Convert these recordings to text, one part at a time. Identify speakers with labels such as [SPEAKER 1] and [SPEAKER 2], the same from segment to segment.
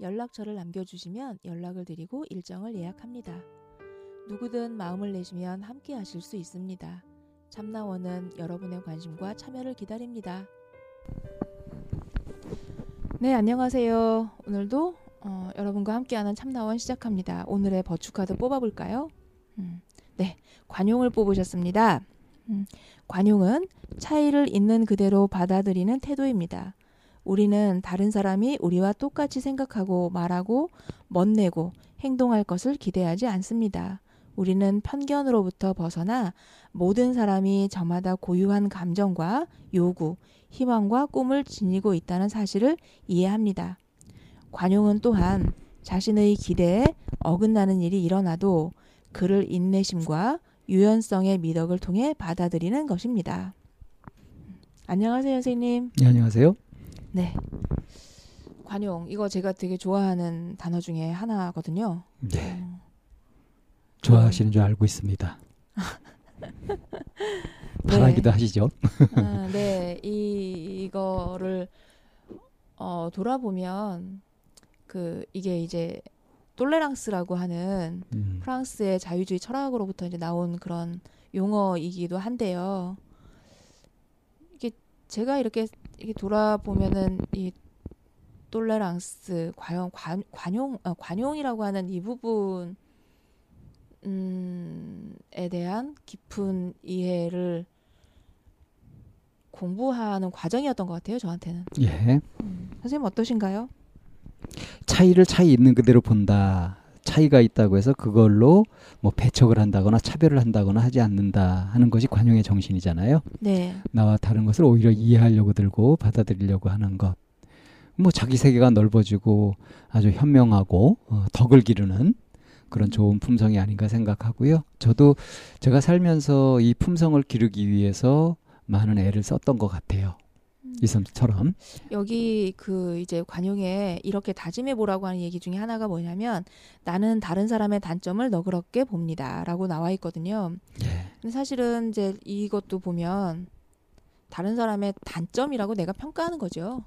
[SPEAKER 1] 연락처를 남겨주시면 연락을 드리고 일정을 예약합니다. 누구든 마음을 내시면 함께 하실 수 있습니다. 참나원은 여러분의 관심과 참여를 기다립니다. 네, 안녕하세요. 오늘도 어, 여러분과 함께하는 참나원 시작합니다. 오늘의 버추카드 뽑아볼까요? 음, 네, 관용을 뽑으셨습니다. 음, 관용은 차이를 있는 그대로 받아들이는 태도입니다. 우리는 다른 사람이 우리와 똑같이 생각하고 말하고 멋내고 행동할 것을 기대하지 않습니다. 우리는 편견으로부터 벗어나 모든 사람이 저마다 고유한 감정과 요구, 희망과 꿈을 지니고 있다는 사실을 이해합니다. 관용은 또한 자신의 기대에 어긋나는 일이 일어나도 그를 인내심과 유연성의 미덕을 통해 받아들이는 것입니다. 안녕하세요, 선생님.
[SPEAKER 2] 네, 안녕하세요.
[SPEAKER 1] 네. 관용 이거 제가 되게 좋아하는 단어 중에 하나거든요.
[SPEAKER 2] 네. 어. 좋아하시는 줄 알고 있습니다. 바라기도 네. 하시죠.
[SPEAKER 1] 아, 네, 이 이거를 어, 돌아보면 그 이게 이제 똘레랑스라고 하는 음. 프랑스의 자유주의 철학으로부터 이제 나온 그런 용어이기도 한데요. 이게 제가 이렇게 이렇게 돌아보면은 이 똘레랑스 과연 관, 관용 어, 관용이라고 하는 이 부분 음에 대한 깊은 이해를 공부하는 과정이었던 것 같아요 저한테는.
[SPEAKER 2] 예.
[SPEAKER 1] 음, 선생님 어떠신가요?
[SPEAKER 2] 차이를 차이 있는 그대로 본다. 차이가 있다고 해서 그걸로 뭐 배척을 한다거나 차별을 한다거나 하지 않는다 하는 것이 관용의 정신이잖아요.
[SPEAKER 1] 네.
[SPEAKER 2] 나와 다른 것을 오히려 이해하려고 들고 받아들이려고 하는 것. 뭐 자기 세계가 넓어지고 아주 현명하고 어, 덕을 기르는 그런 좋은 품성이 아닌가 생각하고요. 저도 제가 살면서 이 품성을 기르기 위해서 많은 애를 썼던 것 같아요. 음. 이섬처럼
[SPEAKER 1] 여기 그 이제 관용에 이렇게 다짐해 보라고 하는 얘기 중에 하나가 뭐냐면 나는 다른 사람의 단점을 너그럽게 봅니다라고 나와 있거든요.
[SPEAKER 2] 예.
[SPEAKER 1] 근데 사실은 이제 이것도 보면 다른 사람의 단점이라고 내가 평가하는 거죠.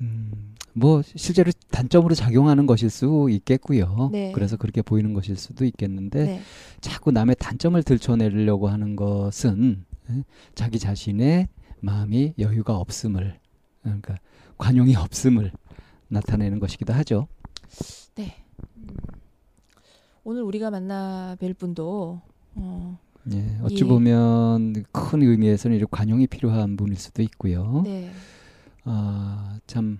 [SPEAKER 2] 음, 뭐 실제로 단점으로 작용하는 것일 수 있겠고요.
[SPEAKER 1] 네.
[SPEAKER 2] 그래서 그렇게 보이는 것일 수도 있겠는데
[SPEAKER 1] 네.
[SPEAKER 2] 자꾸 남의 단점을 들춰내려고 하는 것은 예, 자기 자신의 마음이 여유가 없음을 그러니까 관용이 없음을 나타내는 것이기도 하죠.
[SPEAKER 1] 네. 음, 오늘 우리가 만나 뵐 분도 어,
[SPEAKER 2] 예, 어찌 이, 보면 큰 의미에서는 이렇게 관용이 필요한 분일 수도 있고요.
[SPEAKER 1] 네.
[SPEAKER 2] 아, 참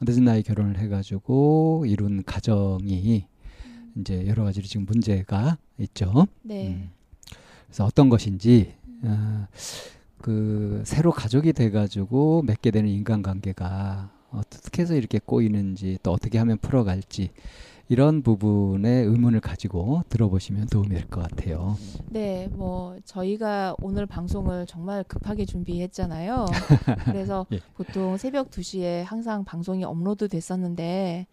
[SPEAKER 2] 늦은 나이 결혼을 해가지고 이룬 가정이 음. 이제 여러 가지로 지금 문제가 있죠.
[SPEAKER 1] 네. 음.
[SPEAKER 2] 그래서 어떤 것인지 아, 그 새로 가족이 돼가지고 맺게 되는 인간관계가 어떻게 해서 이렇게 꼬이는지 또 어떻게 하면 풀어갈지 이런 부분에 의문을 가지고 들어보시면 도움이 될 것 같아요.
[SPEAKER 1] 네, 뭐 저희가 오늘 방송을 정말 급하게 준비했잖아요. 그래서 예. 보통 새벽 2시에 항상 방송이 업로드 됐었는데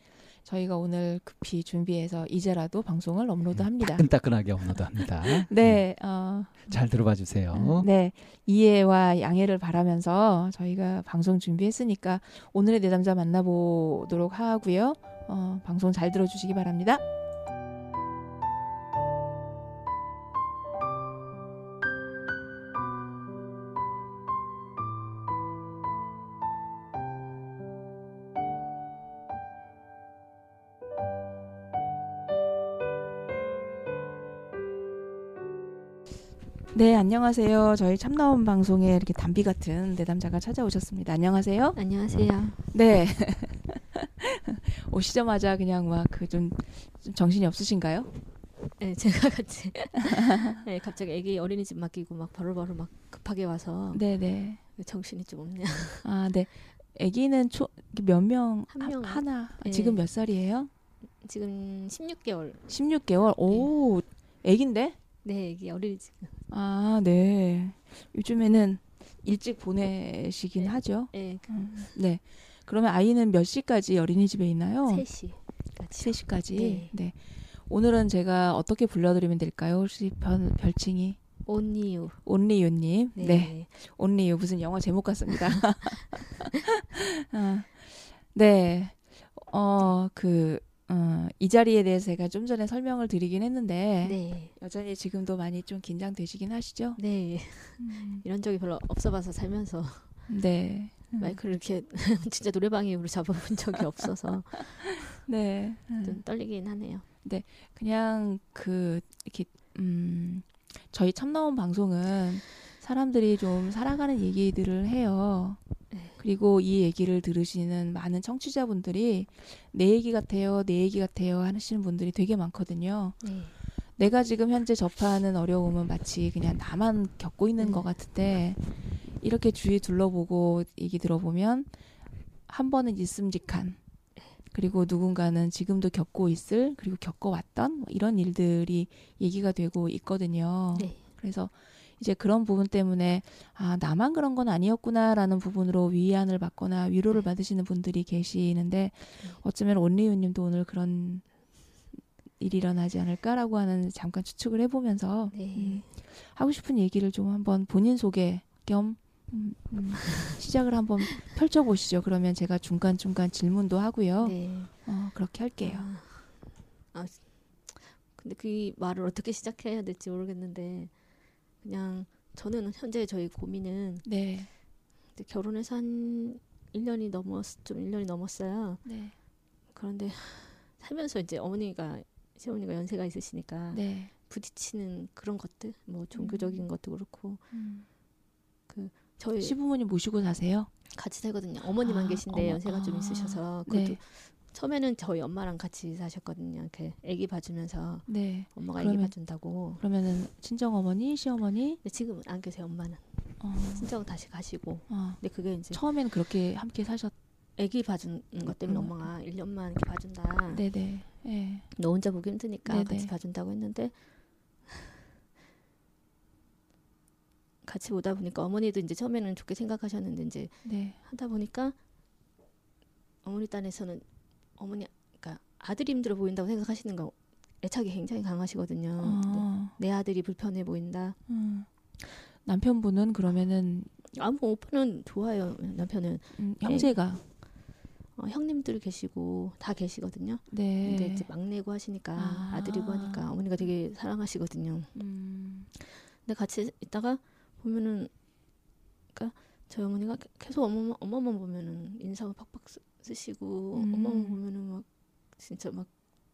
[SPEAKER 1] 저희가 오늘 급히 준비해서 이제라도 방송을 업로드합니다.
[SPEAKER 2] 따끈따끈하게 업로드합니다.
[SPEAKER 1] 네, 음. 어,
[SPEAKER 2] 잘 들어봐 주세요.
[SPEAKER 1] 음, 네, 이해와 양해를 바라면서 저희가 방송 준비했으니까 오늘의 내담자 만나보도록 하고요. 어, 방송 잘 들어주시기 바랍니다. 네, 안녕하세요. 저희 참나온 방송에 이렇게 담비 같은 내담자가 찾아오셨습니다. 안녕하세요.
[SPEAKER 3] 안녕하세요.
[SPEAKER 1] 네. 오시자마자 그냥 막 그 좀 정신이 없으신가요?
[SPEAKER 3] 네, 제가 같이 네, 갑자기 아기 어린이집 맡기고 막 바로바로 막 급하게 와서
[SPEAKER 1] 네, 네.
[SPEAKER 3] 정신이 좀 없네요.
[SPEAKER 1] 아, 네. 아기는 초몇 명?
[SPEAKER 3] 한 명.
[SPEAKER 1] 하 나. 네. 지금 몇 살이에요?
[SPEAKER 3] 지금 16개월.
[SPEAKER 1] 16개월. 오, 애긴데?
[SPEAKER 3] 네, 애기 어린이집.
[SPEAKER 1] 아, 네. 요즘에는 일찍 보내시긴
[SPEAKER 3] 네.
[SPEAKER 1] 하죠.
[SPEAKER 3] 네,
[SPEAKER 1] 음, 네. 그러면 아이는 몇 시까지 어린이집에 있나요?
[SPEAKER 3] 3시.
[SPEAKER 1] 3시까지.
[SPEAKER 3] 네.
[SPEAKER 1] 네. 오늘은 제가 어떻게 불러드리면 될까요? 혹시 별, 별칭이?
[SPEAKER 3] 온리유.
[SPEAKER 1] 온리유 님.
[SPEAKER 3] 네.
[SPEAKER 1] 네. 온리유. 무슨 영화 제목 같습니다. 아, 네. 어, 그, 어, 이 자리에 대해서 제가 좀 전에 설명을 드리긴 했는데,
[SPEAKER 3] 네.
[SPEAKER 1] 여전히 지금도 많이 좀 긴장되시긴 하시죠?
[SPEAKER 3] 네. 이런 적이 별로 없어봐서 살면서
[SPEAKER 1] 네. 음.
[SPEAKER 3] 마이크를 이렇게 진짜 노래방으로 잡아본 적이 없어서
[SPEAKER 1] 네. 음.
[SPEAKER 3] 좀 떨리긴 하네요.
[SPEAKER 1] 그냥 그 이렇게 음 저희 참 나온 방송은 사람들이 좀 살아가는 얘기들을 해요.
[SPEAKER 3] 네.
[SPEAKER 1] 그리고 이 얘기를 들으시는 많은 청취자분들이 내 얘기 같아요, 내 얘기 같아요 하시는 분들이 되게 많거든요.
[SPEAKER 3] 네.
[SPEAKER 1] 내가 지금 현재 접하는 어려움은 마치 그냥 나만 겪고 있는
[SPEAKER 3] 음.
[SPEAKER 1] 것 같은데 이렇게 주위 둘러보고 얘기 들어보면 한 번은 있음직한 그리고 누군가는 지금도 겪고 있을 그리고 겪어왔던 뭐 이런 일들이 얘기가 되고 있거든요.
[SPEAKER 3] 네.
[SPEAKER 1] 그래서 이제 그런 부분 때문에 아 나만 그런 건 아니었구나라는 부분으로 위안을 받거나 위로를
[SPEAKER 3] 네.
[SPEAKER 1] 받으시는 분들이 계시는데 어쩌면 온리유님도 오늘 그런 일이 일어나지 않을까라고 하는 잠깐 추측을 해보면서
[SPEAKER 3] 네.
[SPEAKER 1] 음, 하고 싶은 얘기를 좀 한번 본인 소개 겸 음, 음, 시작을 한번 펼쳐보시죠. 그러면 제가 중간 중간 질문도 하고요.
[SPEAKER 3] 네.
[SPEAKER 1] 어, 그렇게 할게요.
[SPEAKER 3] 아, 아, 근데 그 말을 어떻게 시작해야 될지 모르겠는데 그냥 저는 현재 저희 고민은
[SPEAKER 1] 네,
[SPEAKER 3] 결혼해서 한 1년이 넘었 좀 1년이 넘었어요.
[SPEAKER 1] 네,
[SPEAKER 3] 그런데 살면서 이제 어머니가 시어머니가 연세가 있으시니까
[SPEAKER 1] 네.
[SPEAKER 3] 부딪히는 그런 것들 뭐 종교적인 것도 그렇고
[SPEAKER 1] 음.
[SPEAKER 3] 저희
[SPEAKER 1] 시부모님 모시고 사세요?
[SPEAKER 3] 같이 살거든요. 어머니만
[SPEAKER 1] 아,
[SPEAKER 3] 계신데
[SPEAKER 1] 어머,
[SPEAKER 3] 연세가 좀
[SPEAKER 1] 아,
[SPEAKER 3] 있으셔서 그것도
[SPEAKER 1] 네,
[SPEAKER 3] 처음에는 저희 엄마랑 같이 사셨거든요. 이렇게 아기 봐주면서
[SPEAKER 1] 네.
[SPEAKER 3] 엄마가 아기
[SPEAKER 1] 그러면-
[SPEAKER 3] 봐준다고.
[SPEAKER 1] 그러면은 친정 어머니, 시어머니,
[SPEAKER 3] 근데 지금은 안 계세요. 엄마는
[SPEAKER 1] 어,
[SPEAKER 3] 친정 다시 가시고.
[SPEAKER 1] 어.
[SPEAKER 3] 근데 그게 이제
[SPEAKER 1] 처음에는 그렇게 함께 사셨.
[SPEAKER 3] 아기 봐주는 것 때문에
[SPEAKER 1] 음.
[SPEAKER 3] 엄마가 1 년만 이렇게 봐준다.
[SPEAKER 1] 네, 네, 네.
[SPEAKER 3] 너 혼자 보기 힘드니까
[SPEAKER 1] 네네.
[SPEAKER 3] 같이 봐준다고 했는데 같이 보다 보니까 어머니도 이제 처음에는 좋게 생각하셨는데 이제
[SPEAKER 1] 네.
[SPEAKER 3] 하다 보니까 어머니 딴에서는 어머니 그러니까 아들이 힘들어 보인다고 생각하시는 거 애착이 굉장히 강하시거든요.
[SPEAKER 1] 어,
[SPEAKER 3] 내 아들이 불편해 보인다.
[SPEAKER 1] 음. 남편분은 그러면은
[SPEAKER 3] 아무 오빠는 좋아요. 남편은
[SPEAKER 1] 음, 형제가
[SPEAKER 3] 어, 형님들 계시고 다 계시거든요.
[SPEAKER 1] 네.
[SPEAKER 3] 근데 이제 막내고 하시니까
[SPEAKER 1] 아.
[SPEAKER 3] 아. 들이고 하니까 어머니가 되게 사랑하시거든요.
[SPEAKER 1] 음,
[SPEAKER 3] 근데 같이 있다가 보면은 그러니까 저희 어머니가 계속 엄마 엄마만 보면은 인상을 팍팍 쓰, 쓰시고
[SPEAKER 1] 음.
[SPEAKER 3] 엄마만 보면은 막 진짜 막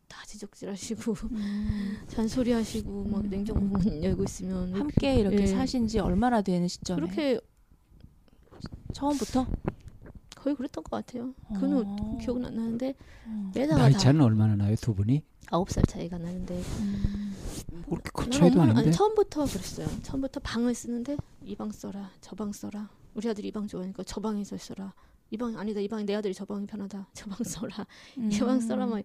[SPEAKER 3] 다 지적질하시고
[SPEAKER 1] 음.
[SPEAKER 3] 잔소리하시고 막
[SPEAKER 1] 음.
[SPEAKER 3] 냉장고 문 열고 있으면
[SPEAKER 1] 함께 이렇게
[SPEAKER 3] 예.
[SPEAKER 1] 사신 지 얼마나 되는 시점에?
[SPEAKER 3] 그렇게
[SPEAKER 1] 처음부터?
[SPEAKER 3] 거의 그랬던 것 같아요. 그는
[SPEAKER 1] 어.
[SPEAKER 3] 기억은 안 나는데
[SPEAKER 1] 어.
[SPEAKER 3] 매사가
[SPEAKER 2] 나이
[SPEAKER 3] 다
[SPEAKER 2] 차는 얼마나 나요 두 분이?
[SPEAKER 3] 아홉 살 차이가 나는데
[SPEAKER 1] 음.
[SPEAKER 2] 뭐 그렇게 큰 차이도 아닌데.
[SPEAKER 3] 아니, 처음부터 그랬어요. 처음부터 방을 쓰는데 이 방 써라, 저 방 써라. 우리 아들이 이 방 좋아하니까 저 방에서 써라. 이 방 아니다, 이방내 아들이 저 방이 편하다. 저 방 써라. 이방 써라 막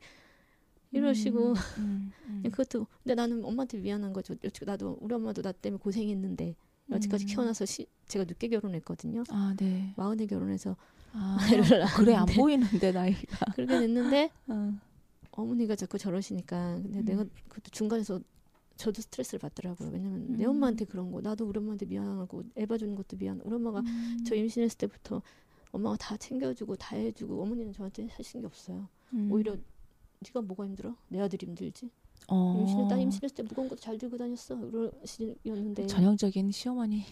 [SPEAKER 3] 이러시고
[SPEAKER 1] 음, 음.
[SPEAKER 3] 그것도 근데 나는 엄마한테 미안한 거죠. 여태껏 나도 우리 엄마도 나 때문에 고생했는데 여태까지
[SPEAKER 1] 음.
[SPEAKER 3] 키워놔서 시, 제가 늦게 결혼했거든요.
[SPEAKER 1] 아, 네.
[SPEAKER 3] 마흔에 결혼해서
[SPEAKER 1] 아, 그래 안 보이는데 나이가.
[SPEAKER 3] 그렇게 됐는데
[SPEAKER 1] 어.
[SPEAKER 3] 어머니가 자꾸 저러시니까 근데
[SPEAKER 1] 음.
[SPEAKER 3] 내가 그것도 중간에서 저도 스트레스를 받더라고요. 왜냐면 내
[SPEAKER 1] 음.
[SPEAKER 3] 엄마한테 그런 거 나도 우리 엄마한테 미안하고 애 봐주는 것도 미안. 우리 엄마가
[SPEAKER 1] 음.
[SPEAKER 3] 저 임신했을 때부터 엄마가 다 챙겨주고 다 해주고 어머니는 저한테 하신 게 없어요.
[SPEAKER 1] 음.
[SPEAKER 3] 오히려 네가 뭐가 힘들어? 내 아들이 힘들지.
[SPEAKER 1] 어.
[SPEAKER 3] 임신을 나 임신했을 때 무거운 것도 잘 들고 다녔어. 이러시였는데
[SPEAKER 1] 전형적인 시어머니.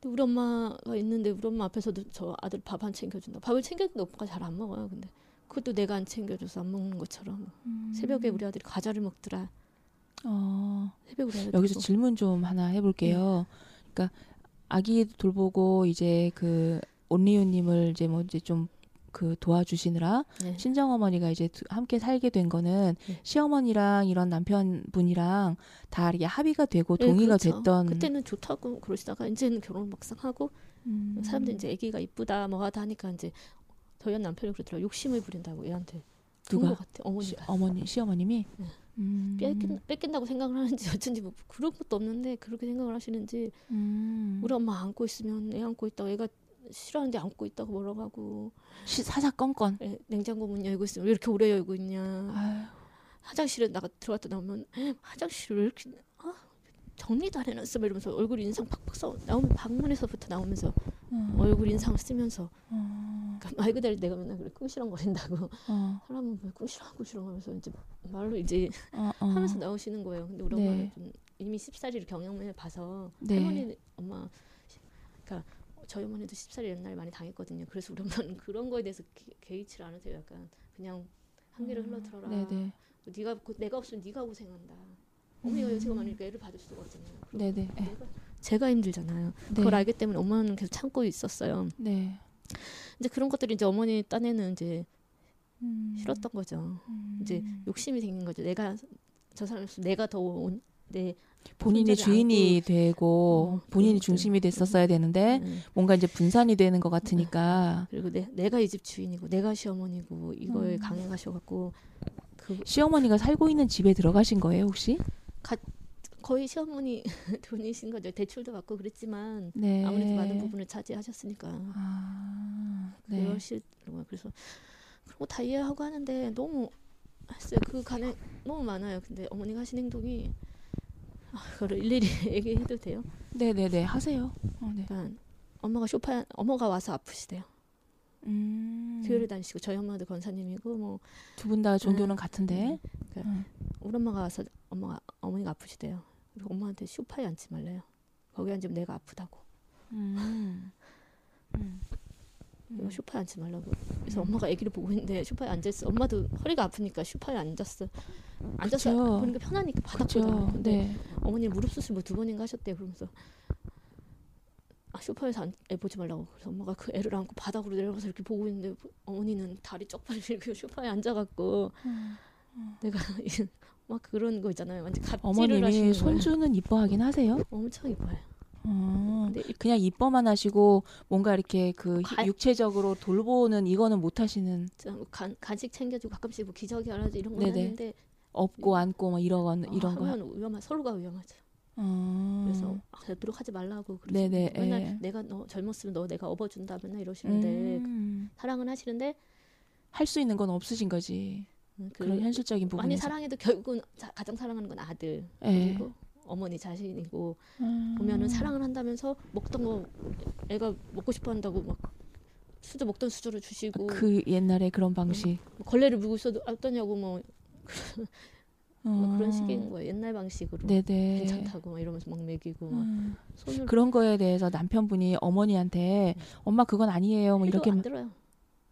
[SPEAKER 3] 근데 우리 엄마가 있는데 우리 엄마 앞에서도 저 아들 밥 안 챙겨준다. 밥을 챙겨주는데 오빠가 잘 안 먹어요. 근데 그것도 내가 안 챙겨줘서 안 먹는 것처럼
[SPEAKER 1] 음.
[SPEAKER 3] 새벽에 우리 아들이 과자를 먹더라.
[SPEAKER 1] 어.
[SPEAKER 3] 새벽 우리 아들
[SPEAKER 1] 여기서
[SPEAKER 3] 들고.
[SPEAKER 1] 질문 좀 하나 해볼게요. 그러니까 아기 돌보고 이제 그 온리유님을 이제 뭐 이제 좀 그 도와주시느라
[SPEAKER 3] 네.
[SPEAKER 1] 친정 어머니가 이제 두- 함께 살게 된 거는
[SPEAKER 3] 네.
[SPEAKER 1] 시어머니랑 이런 남편분이랑 다 이렇게 합의가 되고
[SPEAKER 3] 네,
[SPEAKER 1] 동의가
[SPEAKER 3] 그렇죠.
[SPEAKER 1] 됐던
[SPEAKER 3] 그때는 좋다고 그러시다가 이제는 결혼 막상 하고
[SPEAKER 1] 음.
[SPEAKER 3] 사람들이 이제 아기가 이쁘다 뭐하다 하니까 이제 저희 남편이 그러더라고 욕심을 부린다고 애한테 그런
[SPEAKER 1] 누가?
[SPEAKER 3] 것 같아
[SPEAKER 1] 시,
[SPEAKER 3] 어머니가
[SPEAKER 1] 어머니 시어머님이
[SPEAKER 3] 네.
[SPEAKER 1] 음.
[SPEAKER 3] 뺏긴, 뺏긴다고 생각을 하는지 어쩐지 뭐 그런 것도 없는데 그렇게 생각을 하시는지
[SPEAKER 1] 음.
[SPEAKER 3] 우리 엄마 안고 있으면 애 안고 있다고 애가 싫어하는데 안고 있다고 뭐라고 하고
[SPEAKER 1] 시, 사사건건.
[SPEAKER 3] 애, 냉장고 문 열고 있으면 왜 이렇게 오래 열고 있냐
[SPEAKER 1] 아유.
[SPEAKER 3] 화장실에 나가 들어갔다 나오면 화장실 왜 이렇게 아, 정리도 안 해놨어 막 이러면서 얼굴 인상 팍팍 써 나오면 방문에서부터 나오면서
[SPEAKER 1] 어.
[SPEAKER 3] 얼굴 인상 쓰면서
[SPEAKER 1] 어.
[SPEAKER 3] 그러니까 말 그대로 내가 맨날 그래 꿍시렁거린다고
[SPEAKER 1] 어.
[SPEAKER 3] 사람은 왜 꿍시렁 꿍시렁 하면서 이제 말로 이제
[SPEAKER 1] 어. 어.
[SPEAKER 3] 하면서 나오시는 거예요. 근데 우리
[SPEAKER 1] 네.
[SPEAKER 3] 엄마는 좀 이미 10살이를 경험을 봐서
[SPEAKER 1] 네.
[SPEAKER 3] 할머니 엄마 그러니까 저희 어머니도 10살이 옛날에 많이 당했거든요. 그래서 우리 엄마는 그런 거에 대해서 개, 개의치를 않으세요. 약간 그냥 한계를 흘러 들어라.
[SPEAKER 1] 네네.
[SPEAKER 3] 네가 고- 내가 없으면 네가 고생한다. 어머니가 연세가 많으니까 애를 봐줄 수가 없잖아요.
[SPEAKER 1] 네네. 예.
[SPEAKER 3] 내가 제가 힘들잖아요.
[SPEAKER 1] 네.
[SPEAKER 3] 그걸 알기 때문에 엄마는 계속 참고 있었어요.
[SPEAKER 1] 네.
[SPEAKER 3] 이제 그런 것들이 이제 어머니 딴에는 이제
[SPEAKER 1] 음.
[SPEAKER 3] 싫었던 거죠.
[SPEAKER 1] 음.
[SPEAKER 3] 이제 욕심이 생긴 거죠. 내가 저 사람 없으면 내가 더 내
[SPEAKER 1] 본인이 주인이 되고
[SPEAKER 3] 어,
[SPEAKER 1] 본인이
[SPEAKER 3] 그런
[SPEAKER 1] 중심이. 됐었어야 되는데
[SPEAKER 3] 네.
[SPEAKER 1] 뭔가 이제 분산이 되는 것 같으니까
[SPEAKER 3] 그리고 내, 내가 이 집 주인이고 내가 시어머니고 이거에
[SPEAKER 1] 음.
[SPEAKER 3] 강해가셔갖고 그
[SPEAKER 1] 시어머니가 살고 있는 집에 들어가신 거예요 혹시?
[SPEAKER 3] 거의 시어머니 돈이신 거죠. 대출도 받고 그랬지만
[SPEAKER 1] 네.
[SPEAKER 3] 아무래도 많은 부분을 차지하셨으니까
[SPEAKER 1] 아, 네.
[SPEAKER 3] 그러시더라고요. 그래서 거다 이해하고 하는데 너무 했어요. 그 간에 너무 많아요. 근데 어머니가 하신 행동이 아, 그거를 일일이 얘기해도 돼요?
[SPEAKER 1] 네네네 하세요. 어, 네.
[SPEAKER 3] 그러니까 엄마가 쇼파 엄마가 와서 아프시대요.
[SPEAKER 1] 음.
[SPEAKER 3] 교회를 다니시고 저희 엄마도 권사님이고 뭐
[SPEAKER 1] 두 분 다 종교는
[SPEAKER 3] 음.
[SPEAKER 1] 같은데.
[SPEAKER 3] 그러니까
[SPEAKER 1] 음.
[SPEAKER 3] 우리 엄마가 와서 엄마가 어머니가 아프시대요. 그리고 엄마한테 쇼파에 앉지 말래요. 거기 앉으면 내가 아프다고.
[SPEAKER 1] 음. 음.
[SPEAKER 3] 그리고 쇼파에 앉지 말라고. 그래서 엄마가 아기를 보고 있는데 쇼파에 앉아 있어. 엄마도 허리가 아프니까 쇼파에 앉았어. 앉아서
[SPEAKER 1] 그쵸.
[SPEAKER 3] 보니까 편하니까 바닥. 보다. 근데
[SPEAKER 1] 네.
[SPEAKER 3] 어머니 무릎 수술 뭐 두 번인가 하셨대요. 그러면서 아, 쇼파에서 안, 애 보지 말라고. 그래서 엄마가 그 애를 안고 바닥으로 내려가서 이렇게 보고 있는데 어머니는 다리 쪽팔리 이렇게 쇼파에 앉아갖고 내가 막 그런 거 있잖아요. 완전 갑질을 하시는.
[SPEAKER 1] 손주는 이뻐하긴 하세요.
[SPEAKER 3] 엄청 이뻐요. 이-
[SPEAKER 1] 그냥 이뻐만 하시고 뭔가 이렇게 그 히-
[SPEAKER 3] 가-
[SPEAKER 1] 육체적으로 돌보는 이거는 못 하시는
[SPEAKER 3] 좀 간, 간식 챙겨주고 가끔씩 뭐 기저귀 하라지 이런 거
[SPEAKER 1] 네네.
[SPEAKER 3] 하는데
[SPEAKER 1] 업고 안고 막 이런
[SPEAKER 3] 어,
[SPEAKER 1] 이런 거.
[SPEAKER 3] 하면 위험하 서로가 위험하죠.
[SPEAKER 1] 어.
[SPEAKER 3] 그래서 아, 되도록 하지 말라고
[SPEAKER 1] 네네,
[SPEAKER 3] 그러시고 맨날
[SPEAKER 1] 예.
[SPEAKER 3] 내가 너 젊었으면 너 내가 업어준다 맨날 이러시는데
[SPEAKER 1] 음.
[SPEAKER 3] 사랑은 하시는데
[SPEAKER 1] 할 수 있는 건 없으신 거지.
[SPEAKER 3] 음, 그
[SPEAKER 1] 그런 현실적인
[SPEAKER 3] 많이
[SPEAKER 1] 부분에서.
[SPEAKER 3] 사랑해도 결국은 자- 가장 사랑하는 건 아들
[SPEAKER 1] 예.
[SPEAKER 3] 그리고 어머니 자신이고
[SPEAKER 1] 음.
[SPEAKER 3] 보면은 사랑을 한다면서 먹던 거 애가 먹고 싶어 한다고 막 수저 먹던 수저를 주시고
[SPEAKER 1] 그 옛날에 그런 방식.
[SPEAKER 3] 뭐 걸레를 물고 있어도 어떠냐고 뭐, 뭐 그런
[SPEAKER 1] 어.
[SPEAKER 3] 식인 거예요 옛날 방식으로
[SPEAKER 1] 네네.
[SPEAKER 3] 괜찮다고 막 이러면서 막 먹이고 막
[SPEAKER 1] 음.
[SPEAKER 3] 손을
[SPEAKER 1] 그런 거에 대해서 남편분이 어머니한테 엄마 그건 아니에요. 뭐 이렇게
[SPEAKER 3] 안 들어요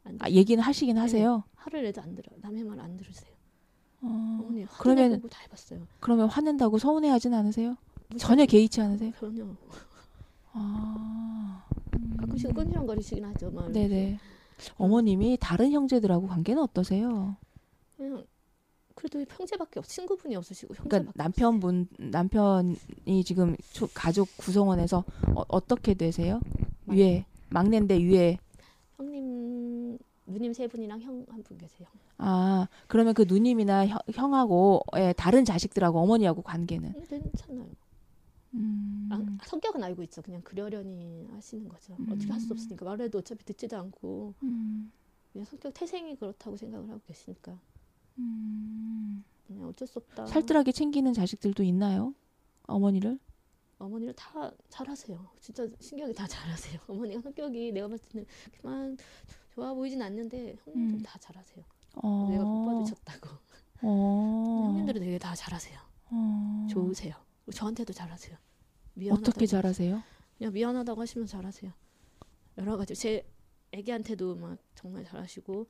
[SPEAKER 3] 안
[SPEAKER 1] 아,
[SPEAKER 3] 들어요.
[SPEAKER 1] 얘기는 하시긴 하세요.
[SPEAKER 3] 화를 내도 안 들어요 남의 말 안 들으세요
[SPEAKER 1] 어.
[SPEAKER 3] 어머니
[SPEAKER 1] 그러면-
[SPEAKER 3] 내고 다 해봤어요
[SPEAKER 1] 그러면 화낸다고 서운해하진 않으세요?
[SPEAKER 3] 무슨-
[SPEAKER 1] 전혀 개의치 않으세요?
[SPEAKER 3] 전혀
[SPEAKER 1] 아.
[SPEAKER 3] 가끔씩 끈시렁거리시긴 하죠 막
[SPEAKER 1] 네네. 어머님이 다른 형제들하고 관계는 어떠세요?
[SPEAKER 3] 그냥 그래도 형제밖에 없 친구분이 없으시고
[SPEAKER 1] 그러니까 남편분 남편이 지금 초- 가족 구성원에서 어, 어떻게 되세요?
[SPEAKER 3] 막-
[SPEAKER 1] 위에 막내인데 위에
[SPEAKER 3] 누님 세 분이랑 형 한 분 계세요.
[SPEAKER 1] 아 그러면 그 누님이나 형, 형하고 예, 다른 자식들하고 어머니하고 관계는
[SPEAKER 3] 음, 괜찮아요.
[SPEAKER 1] 음.
[SPEAKER 3] 아, 성격은 알고 있죠. 그냥 그러려니 하시는 거죠. 어떻게 할 수 없으니까 말해도 어차피 듣지도 않고
[SPEAKER 1] 음.
[SPEAKER 3] 그냥 성격 태생이 그렇다고 생각을 하고 계시니까
[SPEAKER 1] 음.
[SPEAKER 3] 그냥 어쩔 수 없다.
[SPEAKER 1] 살뜰하게 챙기는 자식들도 있나요? 어머니를?
[SPEAKER 3] 어머니를 다 잘하세요. 진짜 신기하게 다 잘하세요. 어머니가 성격이 내가 봤을 때는 그만 좋아 보이진 않는데 형님들
[SPEAKER 1] 음.
[SPEAKER 3] 다 잘하세요.
[SPEAKER 1] 어.
[SPEAKER 3] 내가 복 받으셨다고.
[SPEAKER 1] 어.
[SPEAKER 3] 형님들은 되게 다 잘하세요.
[SPEAKER 1] 어.
[SPEAKER 3] 좋으세요. 저한테도 잘하세요. 미안하다고
[SPEAKER 1] 어떻게 잘하세요?
[SPEAKER 3] 그냥 미안하다고 하시면 잘하세요. 여러 가지 제 애기한테도 막 정말 잘하시고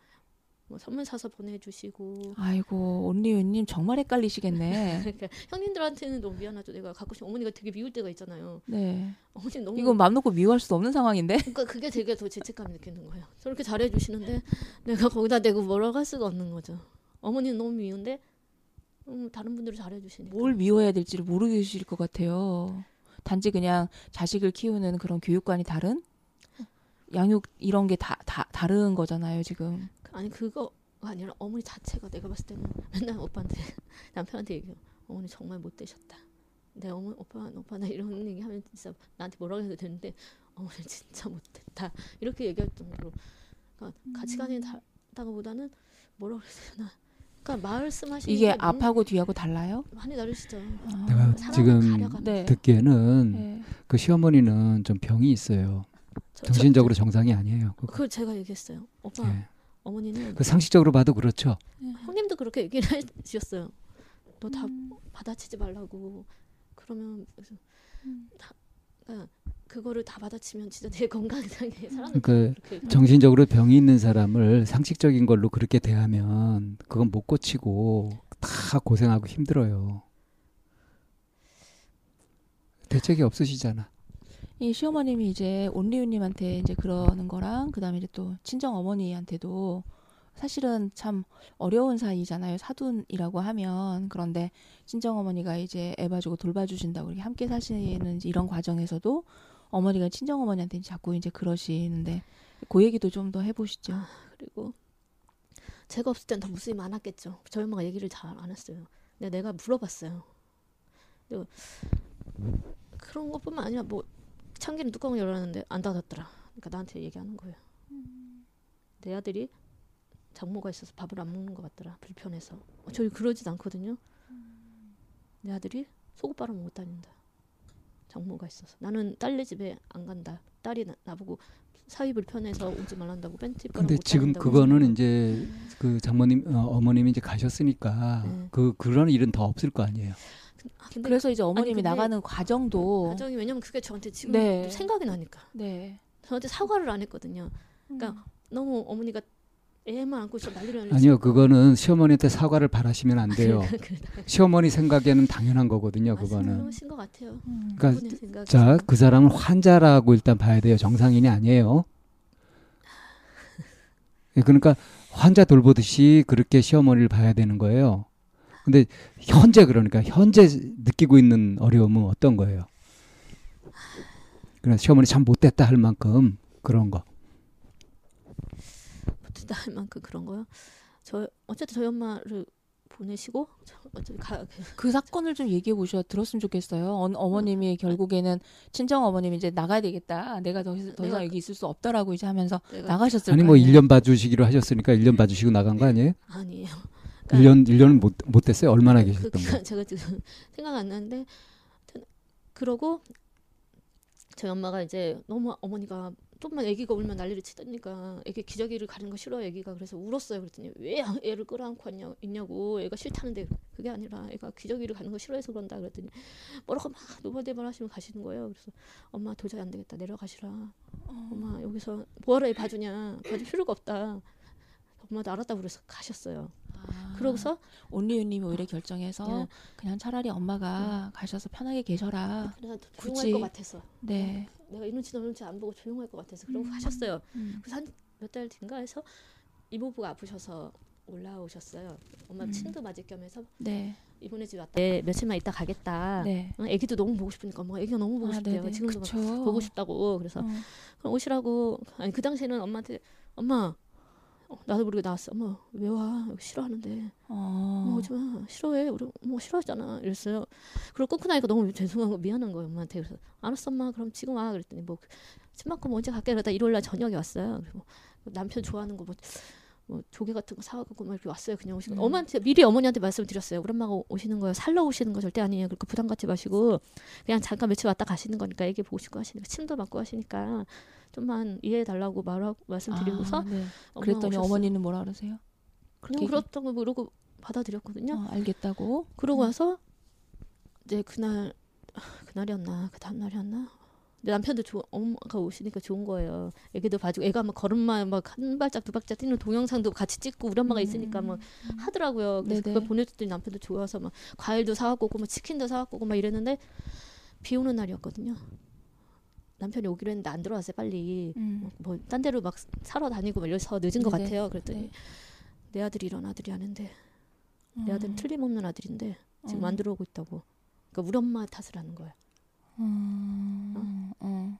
[SPEAKER 3] 뭐 선물 사서 보내주시고
[SPEAKER 1] 아이고 온리우님 정말 헷갈리시겠네.
[SPEAKER 3] 그러니까 형님들한테는 너무 미안하죠. 내가 가끔씩 어머니가 되게 미울 때가 있잖아요.
[SPEAKER 1] 네.
[SPEAKER 3] 어머니 너무
[SPEAKER 1] 이건 맘 놓고 미워할 수도 없는 상황인데.
[SPEAKER 3] 그러니까 그게 되게 더 죄책감 느끼는 거예요. 저렇게 잘해주시는데 내가 거기다 대고 뭐라고 할 수가 없는 거죠. 어머니는 너무 미운데 음, 다른 분들이 잘해주시니까
[SPEAKER 1] 뭘 미워해야 될지를 모르겠을 것 같아요. 단지 그냥 자식을 키우는 그런 교육관이 다른 양육 이런 게 다 다 다른 거잖아요 지금.
[SPEAKER 3] 아니 그거 아니라 어머니 자체가 내가 봤을 때는 맨날 오빠한테 남편한테 얘기해요. 어머니 정말 못 되셨다. 내 어머 오빠 오빠 나 이런 얘기 하면 진짜 나한테 뭐라고 해도 되는데 어머니 진짜 못됐다 이렇게 얘기할 정도로 그러니까 가치관이 다르다고보다는 뭐라고 그래야 되나 그러니까 말씀하시는
[SPEAKER 1] 이게 앞하고 뒤하고 달라요?
[SPEAKER 3] 많이 다르시죠.
[SPEAKER 1] 아.
[SPEAKER 2] 내가 지금
[SPEAKER 3] 가려가면서.
[SPEAKER 1] 네.
[SPEAKER 2] 듣기에는
[SPEAKER 1] 네.
[SPEAKER 2] 그 시어머니는 좀 병이 있어요.
[SPEAKER 3] 저-
[SPEAKER 2] 정신적으로 정상이 아니에요.
[SPEAKER 3] 저- 그걸 제가 얘기했어요. 오빠
[SPEAKER 2] 예.
[SPEAKER 3] 어머니는
[SPEAKER 2] 그 상식적으로 봐도 그렇죠.
[SPEAKER 3] 형님도 그렇게 얘기를 해주셨어요. 너다
[SPEAKER 1] 음.
[SPEAKER 3] 받아치지 말라고. 그러면 그래서
[SPEAKER 1] 음.
[SPEAKER 3] 다, 그러니까 그거를 다 받아치면 진짜 내 건강상에 사람들
[SPEAKER 2] 그
[SPEAKER 3] 그렇게
[SPEAKER 2] 정신적으로 병이 있는 사람을 상식적인 걸로 그렇게 대하면 그건 못 고치고 다 고생하고 힘들어요. 대책이 없으시잖아.
[SPEAKER 1] 이 시어머님이 이제 온리우님한테 이제 그러는 거랑 그다음에 이제 또 친정 어머니한테도 사실은 참 어려운 사이잖아요. 사돈이라고 하면 그런데 친정 어머니가 이제 애 봐주고 돌봐주신다고 이렇게 함께 사시는 이런 과정에서도 어머니가 친정 어머니한테 자꾸 이제 그러시는데 그 얘기도 좀 더 해보시죠.
[SPEAKER 3] 그리고 제가 없을 땐 더 무수히 많았겠죠. 저희 엄마가 얘기를 잘 안 했어요. 근데 내가 물어봤어요. 근데 그런 것뿐만 아니라 뭐 참기름 뚜껑을 열었는데 안 닫았더라. 그러니까 나한테 얘기하는 거예요. 내 아들이 장모가 있어서 밥을 안 먹는 것 같더라. 불편해서. 어, 저희 그러진 않거든요. 내 아들이 속옷 빨아 먹고 다닌다. 장모가 있어서. 나는 딸네 집에 안 간다. 딸이 나, 나보고 사위 불편해서 오지 말란다고 벤치 빨아
[SPEAKER 2] 근데
[SPEAKER 3] 못
[SPEAKER 2] 지금 그거는. 이제 그 장모님 어, 어머님이 이제 가셨으니까
[SPEAKER 3] 네.
[SPEAKER 2] 그 그런 일은 더 없을 거 아니에요.
[SPEAKER 3] 아,
[SPEAKER 1] 그래서 이제 어머님이 나가는 과정도
[SPEAKER 3] 가정이 왜냐면 그게 저한테 지금
[SPEAKER 1] 네.
[SPEAKER 3] 생각이 나니까
[SPEAKER 1] 네.
[SPEAKER 3] 저한테 사과를 안 했거든요. 그러니까 너무 어머니가 애만 안고 있어 난리를 날리고
[SPEAKER 2] 아니요, 그거는 시어머니한테 사과를 바라시면 안 돼요. 시어머니 생각에는 당연한 거거든요. 그거는.
[SPEAKER 3] 말씀하신 것 같아요.
[SPEAKER 1] 음.
[SPEAKER 2] 그러니까. 자, 그 사람은 환자라고 일단 봐야 돼요. 정상인이 아니에요. 예, 그러니까 환자 돌보듯이 그렇게 시어머니를 봐야 되는 거예요. 근데 현재 그러니까 현재 느끼고 있는 어려움은 어떤 거예요? 그냥 시어머니 참 못됐다 할 만큼 그런 거.
[SPEAKER 3] 못했다 할 만큼 그런 거요. 저 어쨌든 저희 엄마를 보내시고 가
[SPEAKER 1] 그 사건을 좀 얘기해 보셔 들었으면 좋겠어요. 어, 어머님이 결국에는 친정 어머님이 이제 나가야 되겠다. 내가 더, 이상- 더 이상 여기 있을 수 없다라고 이제 하면서
[SPEAKER 3] 내가
[SPEAKER 1] 나가셨을
[SPEAKER 2] 아니 거뭐
[SPEAKER 1] 아니에요.
[SPEAKER 2] 1년 봐주시기로 하셨으니까 1년 봐주시고 나간 거 아니에요?
[SPEAKER 3] 아니에요.
[SPEAKER 2] 1년 1년은 못, 못 됐어요. 얼마나
[SPEAKER 3] 그
[SPEAKER 2] 계셨던
[SPEAKER 3] 기간
[SPEAKER 2] 거예요?
[SPEAKER 3] 제가 지금 생각 안 나는데 그러고 저희 엄마가 이제 너무 어머니가 좀만 아기가 울면 난리를 치다니까 애기 기저귀를 가리는 거 싫어 애기가. 그래서 울었어요. 그랬더니 왜 애를 끌어안고 왔냐, 있냐고. 애가 싫다는데 그게 아니라 애가 기저귀를 가는 거 싫어해서 그런다 그랬더니 뭐라고 막 노발대발 하시면 가시는 거예요. 그래서 엄마 도저히 안 되겠다. 내려가시라. 엄마 여기서 뭐하러 애 봐주냐. 봐줄 필요가 없다. 엄마도 알았다고 그래서 가셨어요.
[SPEAKER 1] 아,
[SPEAKER 3] 그러고서
[SPEAKER 1] 온리유님이 오히려 결정해서
[SPEAKER 3] 예.
[SPEAKER 1] 그냥 차라리 엄마가 가셔서 편하게 계셔라.
[SPEAKER 3] 그래서 조용할 것 같아서
[SPEAKER 1] 네.
[SPEAKER 3] 내가 이런지 저런지 안 보고 조용할 것 같아서 그러고
[SPEAKER 1] 음.
[SPEAKER 3] 가셨어요.
[SPEAKER 1] 음.
[SPEAKER 3] 그래서 한 몇 달 뒤인가 해서 이모부가 아프셔서 올라오셨어요. 엄마
[SPEAKER 1] 음.
[SPEAKER 3] 침도 맞을 겸해서
[SPEAKER 1] 네.
[SPEAKER 3] 이번에 집 왔다. 네, 며칠만 있다 가겠다.
[SPEAKER 1] 네.
[SPEAKER 3] 어, 애기도 너무 보고 싶으니까 엄마가 애기가 너무 보고
[SPEAKER 1] 아,
[SPEAKER 3] 싶대요.
[SPEAKER 1] 네네.
[SPEAKER 3] 지금도. 보고 싶다고 그래서
[SPEAKER 1] 어.
[SPEAKER 3] 그럼 오시라고 아니 그 당시에는 엄마한테 엄마 어, 나도 모르게 나왔어. 엄마 왜 와? 여기 싫어하는데.
[SPEAKER 1] 어.
[SPEAKER 3] 엄마 오지 마. 싫어해. 우리 뭐 싫어하잖아. 이랬어요. 그리고 끊고 나니까 너무 죄송하고 미안한 거예요. 엄마한테. 그래서 알았어 엄마. 그럼 지금 와. 그랬더니 뭐 침맞고 언제 갈게 그러다 일요일 날 저녁에 왔어요. 그리고 남편 좋아하는 거 뭐 뭐 조개 같은 거 사가고 막 이렇게 왔어요. 그냥 오시고
[SPEAKER 1] 음.
[SPEAKER 3] 엄마한테 미리 어머니한테 말씀드렸어요. 우리 엄마가 오시는 거예요. 살러 오시는 거 절대 아니에요. 그러니까 부담 갖지 마시고 그냥 잠깐 며칠 왔다 가시는 거니까 애기 보고 싶고 하시니까 침도 맞고 하시니까 좀만 이해해 달라고 말하고 말씀드리고서
[SPEAKER 1] 아, 네. 그랬더니
[SPEAKER 3] 오셨어요.
[SPEAKER 1] 어머니는 뭐라 그러세요?
[SPEAKER 3] 그냥
[SPEAKER 1] 그렇게
[SPEAKER 3] 그렇다고 모르고 받아들였거든요.
[SPEAKER 1] 어, 알겠다고.
[SPEAKER 3] 그러고
[SPEAKER 1] 음.
[SPEAKER 3] 와서 이제 그날 그날이었나 그 다음 날이었나 남편도 좋 엄마가 오시니까 좋은 거예요. 애기도 봐주고 애가 막 걸음만 막한 발짝 두 발짝 뛰는 동영상도 같이 찍고 우리 엄마가 있으니까 막 하더라고요. 그래서
[SPEAKER 1] 음. 네네.
[SPEAKER 3] 그걸 보내줬더니 남편도 좋아서 막 과일도 사갖고 오고 막 치킨도 사갖고 오고 막 이랬는데 비 오는 날이었거든요. 남편이 오기로 했는데 안 들어왔어요 빨리.
[SPEAKER 1] 음.
[SPEAKER 3] 뭐딴 데로 막 사러 다니고 막 이래서 늦은 것
[SPEAKER 1] 네네.
[SPEAKER 3] 같아요. 그랬더니
[SPEAKER 1] 네.
[SPEAKER 3] 내 아들이 이런 아들이 아닌데 내 아들은
[SPEAKER 1] 음.
[SPEAKER 3] 틀림없는 아들인데 지금
[SPEAKER 1] 음.
[SPEAKER 3] 안 들어오고 있다고. 그러니까 우리 엄마 탓을 하는 거야.
[SPEAKER 1] 음. 어.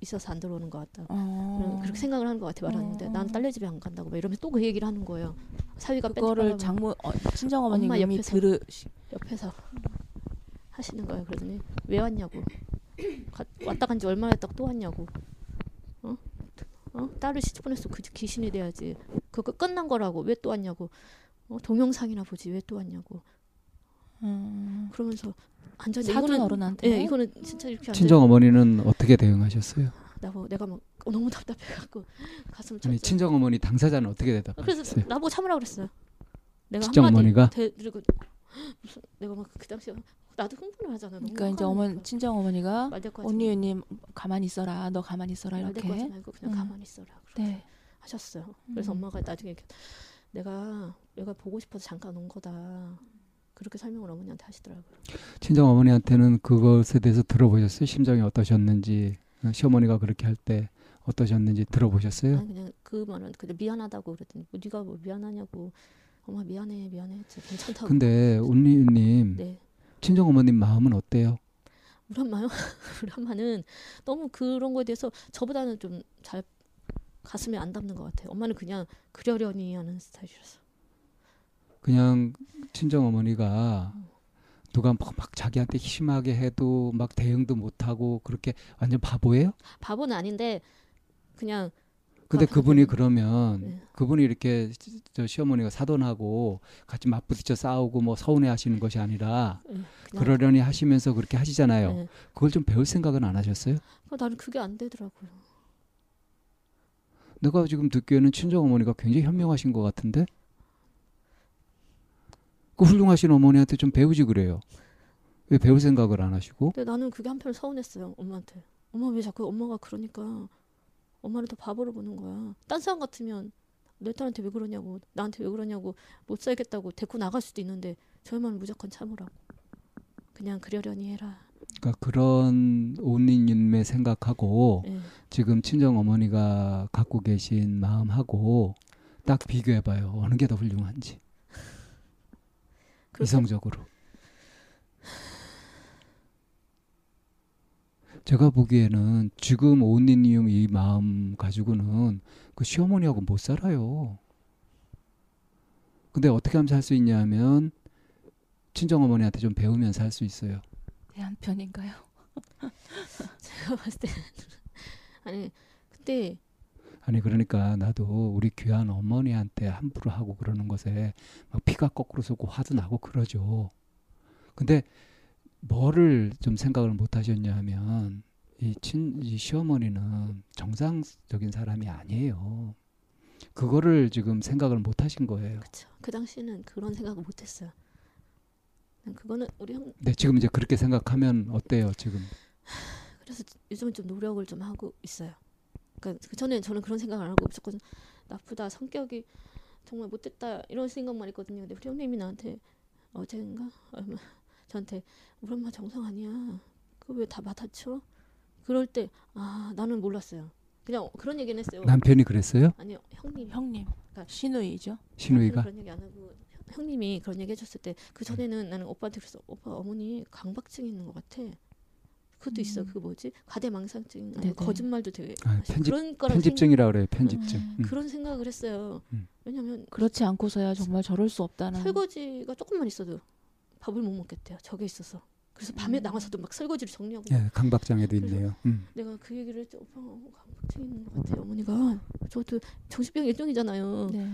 [SPEAKER 3] 있어서 안 들어오는 것 같다.
[SPEAKER 1] 어.
[SPEAKER 3] 그렇게 생각을 하는 것 같아 말하는데
[SPEAKER 1] 어.
[SPEAKER 3] 난 딸네 집에 안 간다고 막 이러면서 또 그 얘기를 하는 거예요. 사위가
[SPEAKER 1] 그거를
[SPEAKER 3] 뺀
[SPEAKER 1] 장모 어, 친정 어머님이. 들으
[SPEAKER 3] 옆에서 하시는 거예요. 그러더니 왜 왔냐고. 가- 왔다 간 지 얼마나 됐다고 또 왔냐고. 어? 어? 딸을 시집 보냈어. 그 귀신이 돼야지. 그거 끝난 거라고. 왜 또 왔냐고. 어? 동영상이나 보지. 왜 또 왔냐고.
[SPEAKER 1] 음,
[SPEAKER 3] 그러면서 완전
[SPEAKER 1] 사돈 어른한테
[SPEAKER 3] 예, 이거는 진짜 이렇게
[SPEAKER 2] 친정 어머니는 어떻게 대응하셨어요?
[SPEAKER 3] 나보 내가 막 어, 너무 답답해갖고
[SPEAKER 2] 아니
[SPEAKER 3] 쳤죠.
[SPEAKER 2] 친정 어머니 당사자는 어떻게
[SPEAKER 3] 그래서
[SPEAKER 2] 대답하셨어요?
[SPEAKER 3] 나보고 참으라 그랬어요. 내가
[SPEAKER 2] 친정 어머니가?
[SPEAKER 3] 대, 그리고 무슨 내가 막 그 당시에 나도 흥분을 하잖아. 너무
[SPEAKER 1] 그러니까 이제 어머. 친정 어머니가
[SPEAKER 3] 하지
[SPEAKER 1] 언니님 가만히 있어라. 너 가만히 있어라
[SPEAKER 3] 말 대꾸 하지
[SPEAKER 1] 이렇게.
[SPEAKER 3] 말고 그냥
[SPEAKER 1] 음.
[SPEAKER 3] 가만히 있어라. 그렇게
[SPEAKER 1] 네.
[SPEAKER 3] 하셨어요. 그래서
[SPEAKER 1] 음.
[SPEAKER 3] 엄마가 나중에 내가 내가 보고 싶어서 잠깐 온 거다. 그렇게 설명을 어머니한테 하시더라고요.
[SPEAKER 2] 친정 어머니한테는 그것에 대해서 들어보셨어요? 심정이 어떠셨는지 어, 시어머니가 그렇게 할 때 어떠셨는지 들어보셨어요?
[SPEAKER 3] 아니 그냥 그 말은 그냥 미안하다고 그랬더니 뭐 네가 뭐 미안하냐고. 엄마 미안해 미안해 괜찮다고.
[SPEAKER 2] 근데 운리님
[SPEAKER 3] 네.
[SPEAKER 2] 친정 어머님 마음은 어때요?
[SPEAKER 3] 우리 엄마요? 우리 엄마는 너무 그런 거에 대해서 저보다는 좀 잘 가슴에 안 담는 것 같아요. 엄마는 그냥 그러려니 하는 스타일이라서.
[SPEAKER 2] 그냥 친정 어머니가 누가 막, 막 자기한테 심하게 해도 막 대응도 못하고 그렇게 완전 바보예요?
[SPEAKER 3] 바보는 아닌데 그냥
[SPEAKER 2] 근데
[SPEAKER 3] 아,
[SPEAKER 2] 그분이. 그러면
[SPEAKER 3] 네.
[SPEAKER 2] 그분이 이렇게 시- 저 시어머니가 사돈하고 같이 맞부딪혀 싸우고 뭐 서운해 하시는 것이 아니라
[SPEAKER 3] 예, 그냥
[SPEAKER 2] 그러려니 하시면서 그렇게 하시잖아요.
[SPEAKER 3] 네.
[SPEAKER 2] 그걸 좀 배울 생각은 안 하셨어요?
[SPEAKER 3] 어, 나는 그게 안 되더라고요.
[SPEAKER 2] 내가 지금 듣기에는 친정 어머니가 굉장히 현명하신 것 같은데 그 훌륭하신 어머니한테 좀 배우지 그래요. 왜 배울 생각을 안 하시고?
[SPEAKER 3] 근데 나는 그게 한편 서운했어요. 엄마한테. 엄마 왜 자꾸 엄마가 그러니까 엄마를 더 바보로 보는 거야. 딴 사람 같으면 내 딸한테 왜 그러냐고 나한테 왜 그러냐고 못 살겠다고 데리고 나갈 수도 있는데 저희만 무조건 참으라고. 그냥 그러려니 해라.
[SPEAKER 2] 그러니까 그런 온리님의 생각하고
[SPEAKER 3] 예.
[SPEAKER 2] 지금 친정 어머니가 갖고 계신 마음하고 딱 비교해봐요. 어느 게 더 훌륭한지 이성적으로. 제가 보기에는 지금 온리님 이 마음 가지고는 그 시어머니하고 못 살아요. 근데 어떻게 하면 살 수 있냐면 친정 어머니한테 좀 배우면서 할 수 있어요.
[SPEAKER 1] 대한 편인가요?
[SPEAKER 3] 제가 봤을 때 아니 근데
[SPEAKER 2] 아니 그러니까 나도 우리 귀한 어머니한테 함부로 하고 그러는 것에 막 피가 거꾸로 솟고 화도 나고 그러죠. 근데 뭐를 좀 생각을 못 하셨냐면 이 친 이 시어머니는 정상적인 사람이 아니에요. 그거를 지금 생각을 못 하신 거예요.
[SPEAKER 3] 그쵸. 그 당시에는 그런 생각을 못 했어요. 난 그거는 우리 형
[SPEAKER 2] 근데 지금 이제 그렇게 생각하면 어때요, 지금?
[SPEAKER 3] 그래서 요즘은 좀 노력을 좀 하고 있어요. 그러니까 그 전에 저는 그런 생각 안 하고 무조건 나쁘다 성격이 정말 못됐다 이런 생각만 했거든요. 근데 우리 형님이 나한테 어제인가 얼마 저한테 우리 엄마 정상 아니야. 그거 왜다 맡아쳐? 그럴 때 아 나는 몰랐어요. 그냥 그런 얘기는 했어요.
[SPEAKER 2] 남편이 그랬어요?
[SPEAKER 3] 아니요 형님
[SPEAKER 1] 형님.
[SPEAKER 3] 그러니까
[SPEAKER 1] 시누이죠.
[SPEAKER 2] 신우이가?
[SPEAKER 3] 그런 얘기 안 하고 형- 형님이 그런 얘기 해줬을 때 그 전에는 나는 오빠한테 그랬어. 오빠 어머니 강박증 있는 것 같아. 그것도 있어.
[SPEAKER 1] 음.
[SPEAKER 3] 그거 뭐지? 가대망상증 아니
[SPEAKER 1] 네네.
[SPEAKER 3] 거짓말도 되게
[SPEAKER 2] 아, 편집-
[SPEAKER 3] 그런 거랑
[SPEAKER 2] 편집증이라 그래요, 편집증.
[SPEAKER 1] 음.
[SPEAKER 2] 음.
[SPEAKER 3] 그런 생각을 했어요.
[SPEAKER 2] 음.
[SPEAKER 3] 왜냐면
[SPEAKER 1] 그렇지 않고서야 정말 저럴 수 없다는.
[SPEAKER 3] 설거지가 조금만 있어도 밥을 못 먹겠대요. 저게 있어서. 그래서 밤에
[SPEAKER 1] 음.
[SPEAKER 3] 나가서도 막 설거지를 정리하고
[SPEAKER 2] 예, 강박장애도 있네요. 음.
[SPEAKER 3] 내가 그 얘기를 했죠. 오빠 어, 강박증 있는 것 같아요. 어머니가 저도 정신병 일종이잖아요.
[SPEAKER 1] 네.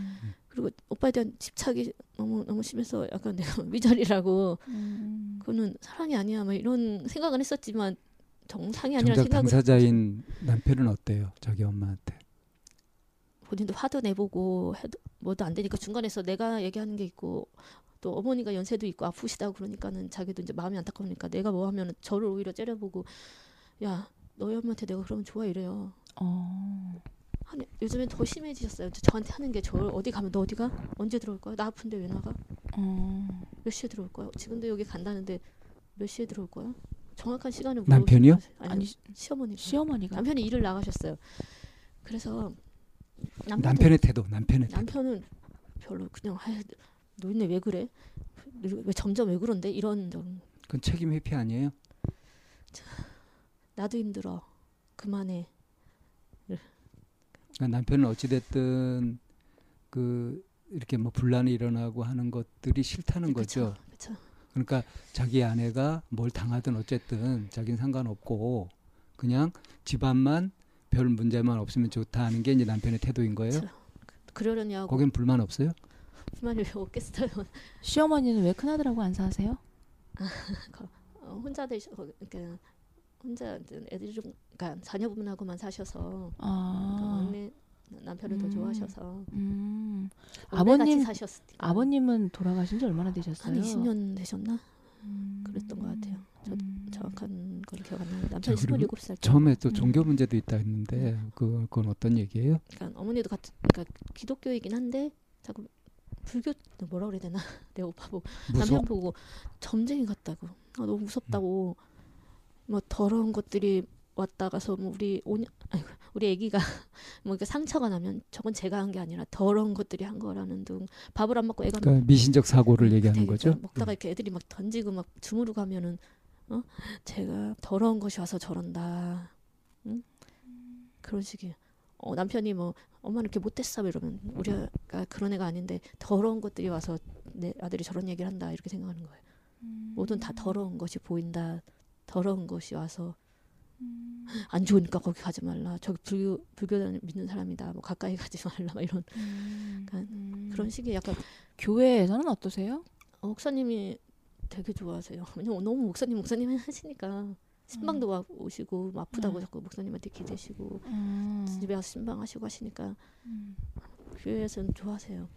[SPEAKER 3] 그리고 오빠에 대한 집착이 너무 너무 심해서 약간 내가 위자리라고
[SPEAKER 1] 음.
[SPEAKER 3] 그거는 사랑이 아니야. 막 이런 생각은 했었지만 정상이 아니라 생각을
[SPEAKER 2] 당사자인 남편은 어때요? 자기 엄마한테.
[SPEAKER 3] 본인도 화도 내보고 해도 뭐도 안 되니까 중간에서 내가 얘기하는 게 있고 또 어머니가 연세도 있고 아프시다고 그러니까는 자기도 이제 마음이 안타까우니까 내가 뭐 하면 저를 오히려 째려보고 야 너희 엄마한테 내가 그러면 좋아 이래요.
[SPEAKER 1] 어.
[SPEAKER 3] 아니, 요즘엔 더 심해지셨어요. 저- 저한테 하는 게 저를 어디 가면 너 어디 가? 언제 들어올 거야? 나 아픈데 왜 나가?
[SPEAKER 1] 어.
[SPEAKER 3] 몇 시에 들어올 거야? 지금도 여기 간다는데 몇 시에 들어올 거야? 정확한 시간을
[SPEAKER 2] 남편이요?
[SPEAKER 3] 아니,
[SPEAKER 1] 아니
[SPEAKER 3] 시어머니.
[SPEAKER 1] 시어머니가
[SPEAKER 3] 남편이 일을 나가셨어요. 그래서
[SPEAKER 2] 남편의 태도, 남편의 태도.
[SPEAKER 3] 남편은 별로 그냥 아, 노인네 왜 그래? 왜 점점 왜 그런데 이런 점.
[SPEAKER 2] 그건 책임 회피 아니에요?
[SPEAKER 3] 나도 힘들어. 그만해.
[SPEAKER 2] 그러니까 남편은 어찌됐든 그 이렇게 뭐 분란이 일어나고 하는 것들이 싫다는 거죠.
[SPEAKER 3] 그렇죠.
[SPEAKER 2] 그러니까 자기 아내가 뭘 당하든 어쨌든 자기는 상관없고 그냥 집안만 별 문제만 없으면 좋다 하는 게 이제 남편의 태도인 거예요.
[SPEAKER 3] 그러려니 하고
[SPEAKER 2] 거긴 불만 없어요?
[SPEAKER 3] 불만이 왜 없겠어요.
[SPEAKER 1] 시어머니는 왜 큰아들하고 안 사세요?
[SPEAKER 3] 어, 혼자 되셔 그러니까 혼자 애들이 좀 그러니까 자녀분하고만 사셔서 그러니까
[SPEAKER 1] 아,
[SPEAKER 3] 언니 남편을 더
[SPEAKER 1] 음.
[SPEAKER 3] 좋아하셔서
[SPEAKER 1] 음.
[SPEAKER 3] 아버님
[SPEAKER 1] 아버님-
[SPEAKER 3] 사셨으니까
[SPEAKER 1] 아버님은 돌아가신 지 얼마나 되셨어요?
[SPEAKER 3] 한 20년 되셨나
[SPEAKER 1] 음.
[SPEAKER 3] 그랬던 것 같아요. 저-
[SPEAKER 1] 음.
[SPEAKER 3] 정확한 건 기억 안 나는데 남편이
[SPEAKER 2] 그리고
[SPEAKER 3] 27살 때
[SPEAKER 2] 처음에 또
[SPEAKER 1] 음.
[SPEAKER 2] 종교 문제도 있다 했는데 그 그건 어떤 얘기예요?
[SPEAKER 3] 그러니까 어머니도 같은 그러니까 기독교이긴 한데 자꾸 불교 뭐라 그래야 되나 내 오빠 보고
[SPEAKER 2] 무속
[SPEAKER 3] 남편 보고 점쟁이 같다고 아, 너무 무섭다고 뭐 더러운 것들이 왔다 가서 뭐 우리 오년 아이고, 우리 아기가 뭐 이렇게 상처가 나면 저건 제가 한 게 아니라 더러운 것들이 한 거라는 등 밥을 안 먹고 애가
[SPEAKER 2] 그러니까 미신적 사고를 얘기하는
[SPEAKER 3] 되게
[SPEAKER 2] 거죠. 음.
[SPEAKER 3] 좀 먹다가 이렇게 애들이 막 던지고 막 주무르고 하면은 어? 제가 더러운 것이 와서 저런다. 응? 그런 식이에요. 어 남편이 뭐 엄마는 이렇게 못됐어 이러면 우리가 그런 애가 아닌데 더러운 것들이 와서 내 아들이 저런 얘기를 한다 이렇게 생각하는 거예요. 모든 다 더러운 것이 보인다 더러운 것이 와서 안 좋으니까 거기 가지 말라 저기 불교 불교 믿는 사람이다 뭐 가까이 가지 말라 막 이런
[SPEAKER 1] 음.
[SPEAKER 3] 그러니까
[SPEAKER 1] 음.
[SPEAKER 3] 그런 식의 약간
[SPEAKER 1] 교회에서는 어떠세요?
[SPEAKER 3] 어, 목사님이 되게 좋아하세요. 왜냐면 너무 목사님 목사님 하시니까 신방도 와 오시고 뭐 아프다고
[SPEAKER 1] 음.
[SPEAKER 3] 자꾸 목사님한테 기대시고
[SPEAKER 1] 음.
[SPEAKER 3] 집에 와서 신방하시고 하시니까
[SPEAKER 1] 음.
[SPEAKER 3] 교회에서는 좋아하세요.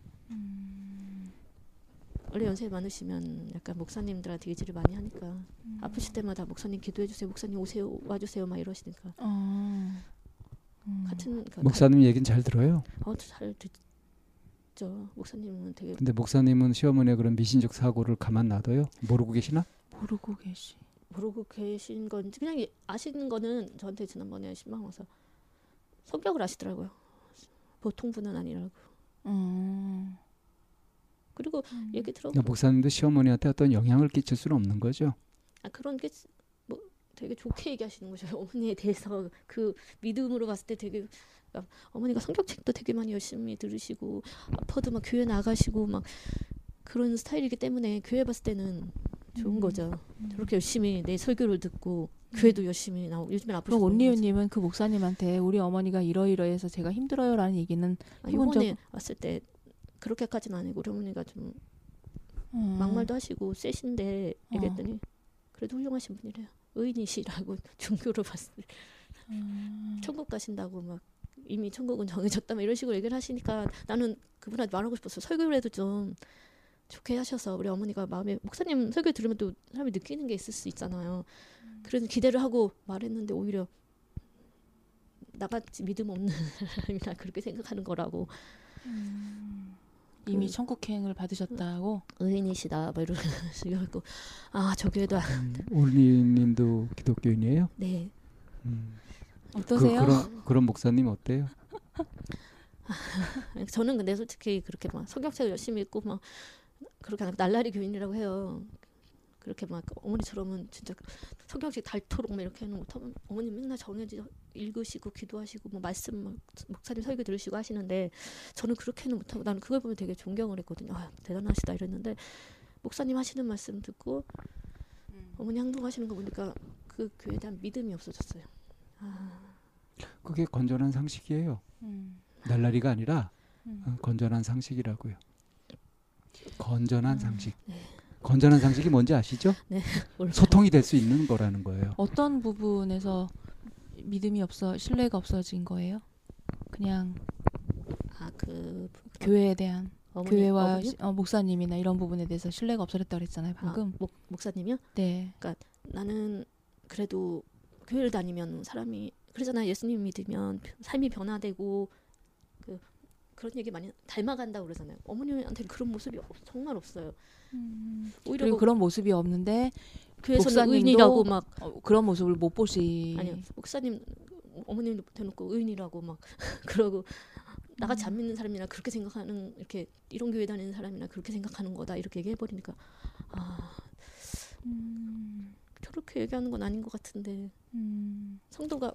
[SPEAKER 1] 음.
[SPEAKER 3] 원래 연세 많으시면 약간 목사님들한테 의지를 많이 하니까
[SPEAKER 1] 음.
[SPEAKER 3] 아프실 때마다 목사님 기도해 주세요. 목사님 오세요 와주세요 막 이러시니까
[SPEAKER 1] 어. 음.
[SPEAKER 3] 같은 그
[SPEAKER 2] 목사님 얘기는 잘 들어요.
[SPEAKER 3] 가- 어, 잘 듣죠. 목사님은 되게
[SPEAKER 2] 근데 목사님은 시어머니의 그런 미신적 사고를 가만 놔둬요? 모르고 계시나?
[SPEAKER 1] 모르고 계시.
[SPEAKER 3] 모르고 계신 건지 그냥 이- 아시는 거는 저한테 지난번에 신방 와서 성격을 아시더라고요. 보통 분은 아니라고.
[SPEAKER 1] 음.
[SPEAKER 3] 그리고 얘기 들어
[SPEAKER 2] 그러니까 목사님도 시어머니한테 어떤 영향을 끼칠 수는 없는 거죠.
[SPEAKER 3] 아 그런 게 뭐 되게 좋게 얘기하시는 거죠. 어머니에 대해서 그 믿음으로 봤을 때 되게 그러니까 어머니가 성격책도 되게 많이 열심히 들으시고 아파도 막 교회 나가시고 막 그런 스타일이기 때문에 교회 봤을 때는 좋은
[SPEAKER 1] 음.
[SPEAKER 3] 거죠. 저렇게 열심히 내 설교를 듣고 교회도 열심히 나오고
[SPEAKER 1] 그럼
[SPEAKER 3] 그런 거죠.
[SPEAKER 1] 온리우님은 그 목사님한테 우리 어머니가 이러이러해서 제가 힘들어요라는 얘기는
[SPEAKER 3] 아, 이번에 왔을 때 그렇게까지는 아니고 우리 어머니가 좀
[SPEAKER 1] 음.
[SPEAKER 3] 막말도 하시고 세신데
[SPEAKER 1] 어.
[SPEAKER 3] 얘기했더니 그래도 훌륭하신 분이래요. 의인이시라고 종교로 봤을 때
[SPEAKER 1] 음.
[SPEAKER 3] 천국 가신다고 막 이미 천국은 정해졌다 막 이런 식으로 얘기를 하시니까 나는 그분한테 말하고 싶었어. 설교를 해도 좀 좋게 하셔서 우리 어머니가 마음에 목사님 설교 들으면 또 사람이 느끼는 게 있을 수 있잖아요. 그래서 기대를 하고 말했는데 오히려 나같이 믿음 없는 사람이나 그렇게 생각하는 거라고
[SPEAKER 1] 이미
[SPEAKER 3] 그-
[SPEAKER 1] 천국행을 받으셨다고.
[SPEAKER 3] 의인이시다 뭐 이런 식으로 아저 교회도 아-
[SPEAKER 2] 음, 올리님도 기독교인이에요?
[SPEAKER 3] 네
[SPEAKER 2] 음. 그,
[SPEAKER 1] 어떠세요?
[SPEAKER 2] 그런 그런 목사님 어때요?
[SPEAKER 3] 저는 근데 솔직히 그렇게 막 성경책 열심히 읽고 막 그렇게 날라리 교인이라고 해요. 그렇게 막 어머니처럼은 진짜 성경책 닳도록 막 이렇게 하는 못하면 어머니 맨날 정해지 읽으시고 기도하시고 뭐 말씀 막 목사님 설교 들으시고 하시는데 저는 그렇게는 못하고 나는 그걸 보면 되게 존경을 했거든요. 아 대단하시다 이랬는데 목사님 하시는 말씀 듣고 어머니 행동하시는 거 보니까 그 교회에 대한 믿음이 없어졌어요. 아,
[SPEAKER 2] 그게 건전한 상식이에요.
[SPEAKER 1] 음.
[SPEAKER 2] 날라리가 아니라
[SPEAKER 1] 음.
[SPEAKER 2] 어, 건전한 상식이라고요. 건전한
[SPEAKER 1] 음.
[SPEAKER 2] 상식. 건전한 상식이 뭔지 아시죠?
[SPEAKER 3] 몰라요.
[SPEAKER 2] 소통이 될 수 있는 거라는 거예요.
[SPEAKER 1] 어떤 부분에서 믿음이 없어 신뢰가 없어진 거예요? 그냥
[SPEAKER 3] 아그
[SPEAKER 1] 교회에 대한
[SPEAKER 3] 어머니,
[SPEAKER 1] 교회와? 시- 어, 목사님이나 이런 부분에 대해서 신뢰가 없어졌다 그랬잖아요 방금.
[SPEAKER 3] 아, 목, 목사님이요?
[SPEAKER 1] 네.
[SPEAKER 3] 나는 그래도 교회를 다니면 사람이 그러잖아요. 예수님 믿으면 삶이 변화되고 그 그런 얘기 많이 닮아간다고 그러잖아요. 어머님한테는 그런 모습이 없- 정말 없어요. 오히려
[SPEAKER 1] 그리고
[SPEAKER 3] 뭐
[SPEAKER 1] 그런 모습이 없는데
[SPEAKER 3] 교회에서는
[SPEAKER 1] 목사님도
[SPEAKER 3] 의인이라고 막
[SPEAKER 1] 어, 그런 모습을 못 보시.
[SPEAKER 3] 아니요 목사님 어머님도 대놓고 의인이라고 막 그러고 나같이 안 믿는 사람이나 그렇게 생각하는 이렇게 이런 교회 다니는 사람이나 그렇게 생각하는 거다 이렇게 얘기해 버리니까 아
[SPEAKER 1] 음,
[SPEAKER 3] 저렇게 얘기하는 건 아닌 것 같은데
[SPEAKER 1] 음.
[SPEAKER 3] 성도가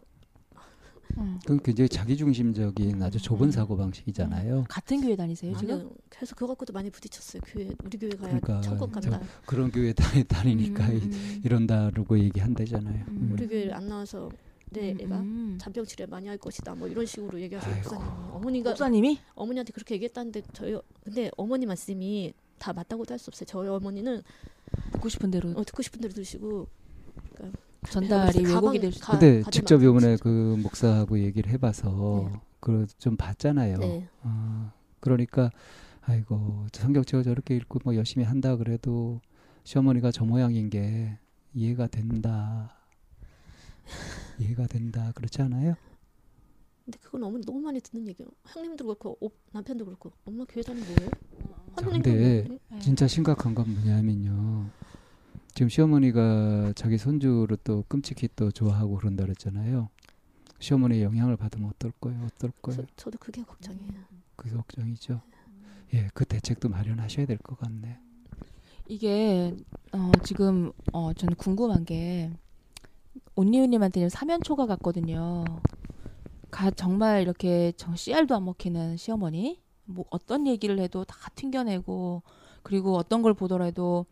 [SPEAKER 1] 음.
[SPEAKER 2] 그건 굉장히 자기중심적인 아주 좁은
[SPEAKER 1] 음.
[SPEAKER 2] 사고 방식이잖아요.
[SPEAKER 1] 같은 교회 다니세요 지금?
[SPEAKER 3] 아니요. 그래서 그거 갖고도 많이 부딪혔어요. 교회 우리 교회 가야
[SPEAKER 2] 그러니까
[SPEAKER 3] 천국 간다.
[SPEAKER 2] 그런 교회 다니, 다니니까
[SPEAKER 1] 음,
[SPEAKER 2] 이-
[SPEAKER 1] 음.
[SPEAKER 2] 이런다라고 얘기한대잖아요.
[SPEAKER 1] 음.
[SPEAKER 2] 음.
[SPEAKER 3] 우리 교회 안 나와서 내
[SPEAKER 1] 음,
[SPEAKER 3] 애가
[SPEAKER 1] 음.
[SPEAKER 3] 잔병 치료 많이 할 것이다. 뭐 이런 식으로 얘기하셔서
[SPEAKER 2] 아이고.
[SPEAKER 3] 목사님 어머니가
[SPEAKER 1] 목사님이
[SPEAKER 3] 어머니한테 그렇게 얘기했다는데 저희 근데 어머니 말씀이 다 맞다고도 할 수 없어요. 저희 어머니는
[SPEAKER 1] 듣고 싶은 대로
[SPEAKER 3] 어, 듣고 싶은 대로 들으시고
[SPEAKER 1] 전달이 왜곡이 될 수.
[SPEAKER 3] 가-
[SPEAKER 2] 근데 직접 이번에
[SPEAKER 3] 진짜.
[SPEAKER 2] 그 목사하고 얘기를 해봐서
[SPEAKER 3] 네.
[SPEAKER 2] 그좀 봤잖아요.
[SPEAKER 3] 네.
[SPEAKER 2] 어, 그러니까 아이고 성경책을 저렇게 읽고 뭐 열심히 한다 그래도 시어머니가 저 모양인 게 이해가 된다. 이해가 된다. 그렇지 않아요?
[SPEAKER 3] 근데 그건 어머니 너무 많이 듣는 얘기예요. 형님도 그렇고 오- 남편도 그렇고 엄마 교회 다니는 뭐예요?
[SPEAKER 2] 자, 근데. 진짜 심각한 건 뭐냐면요. 지금 시어머니가 자기 손주를 또 끔찍히 또 좋아하고 그런다 그랬잖아요. 시어머니의 영향을 받으면 어떨 거예요? 어떨 거예요?
[SPEAKER 3] 저, 저도 그게 걱정이에요.
[SPEAKER 2] 그게 걱정이죠. 예, 그 대책도 마련하셔야 될 것 같네.
[SPEAKER 1] 이게 어, 지금 어, 저는 궁금한 게 온리우님한테는 사면초가 같거든요. 가 정말 이렇게 정 씨알도 안 먹히는 시어머니, 뭐 어떤 얘기를 해도 다 튕겨내고 그리고 어떤 걸 보더라도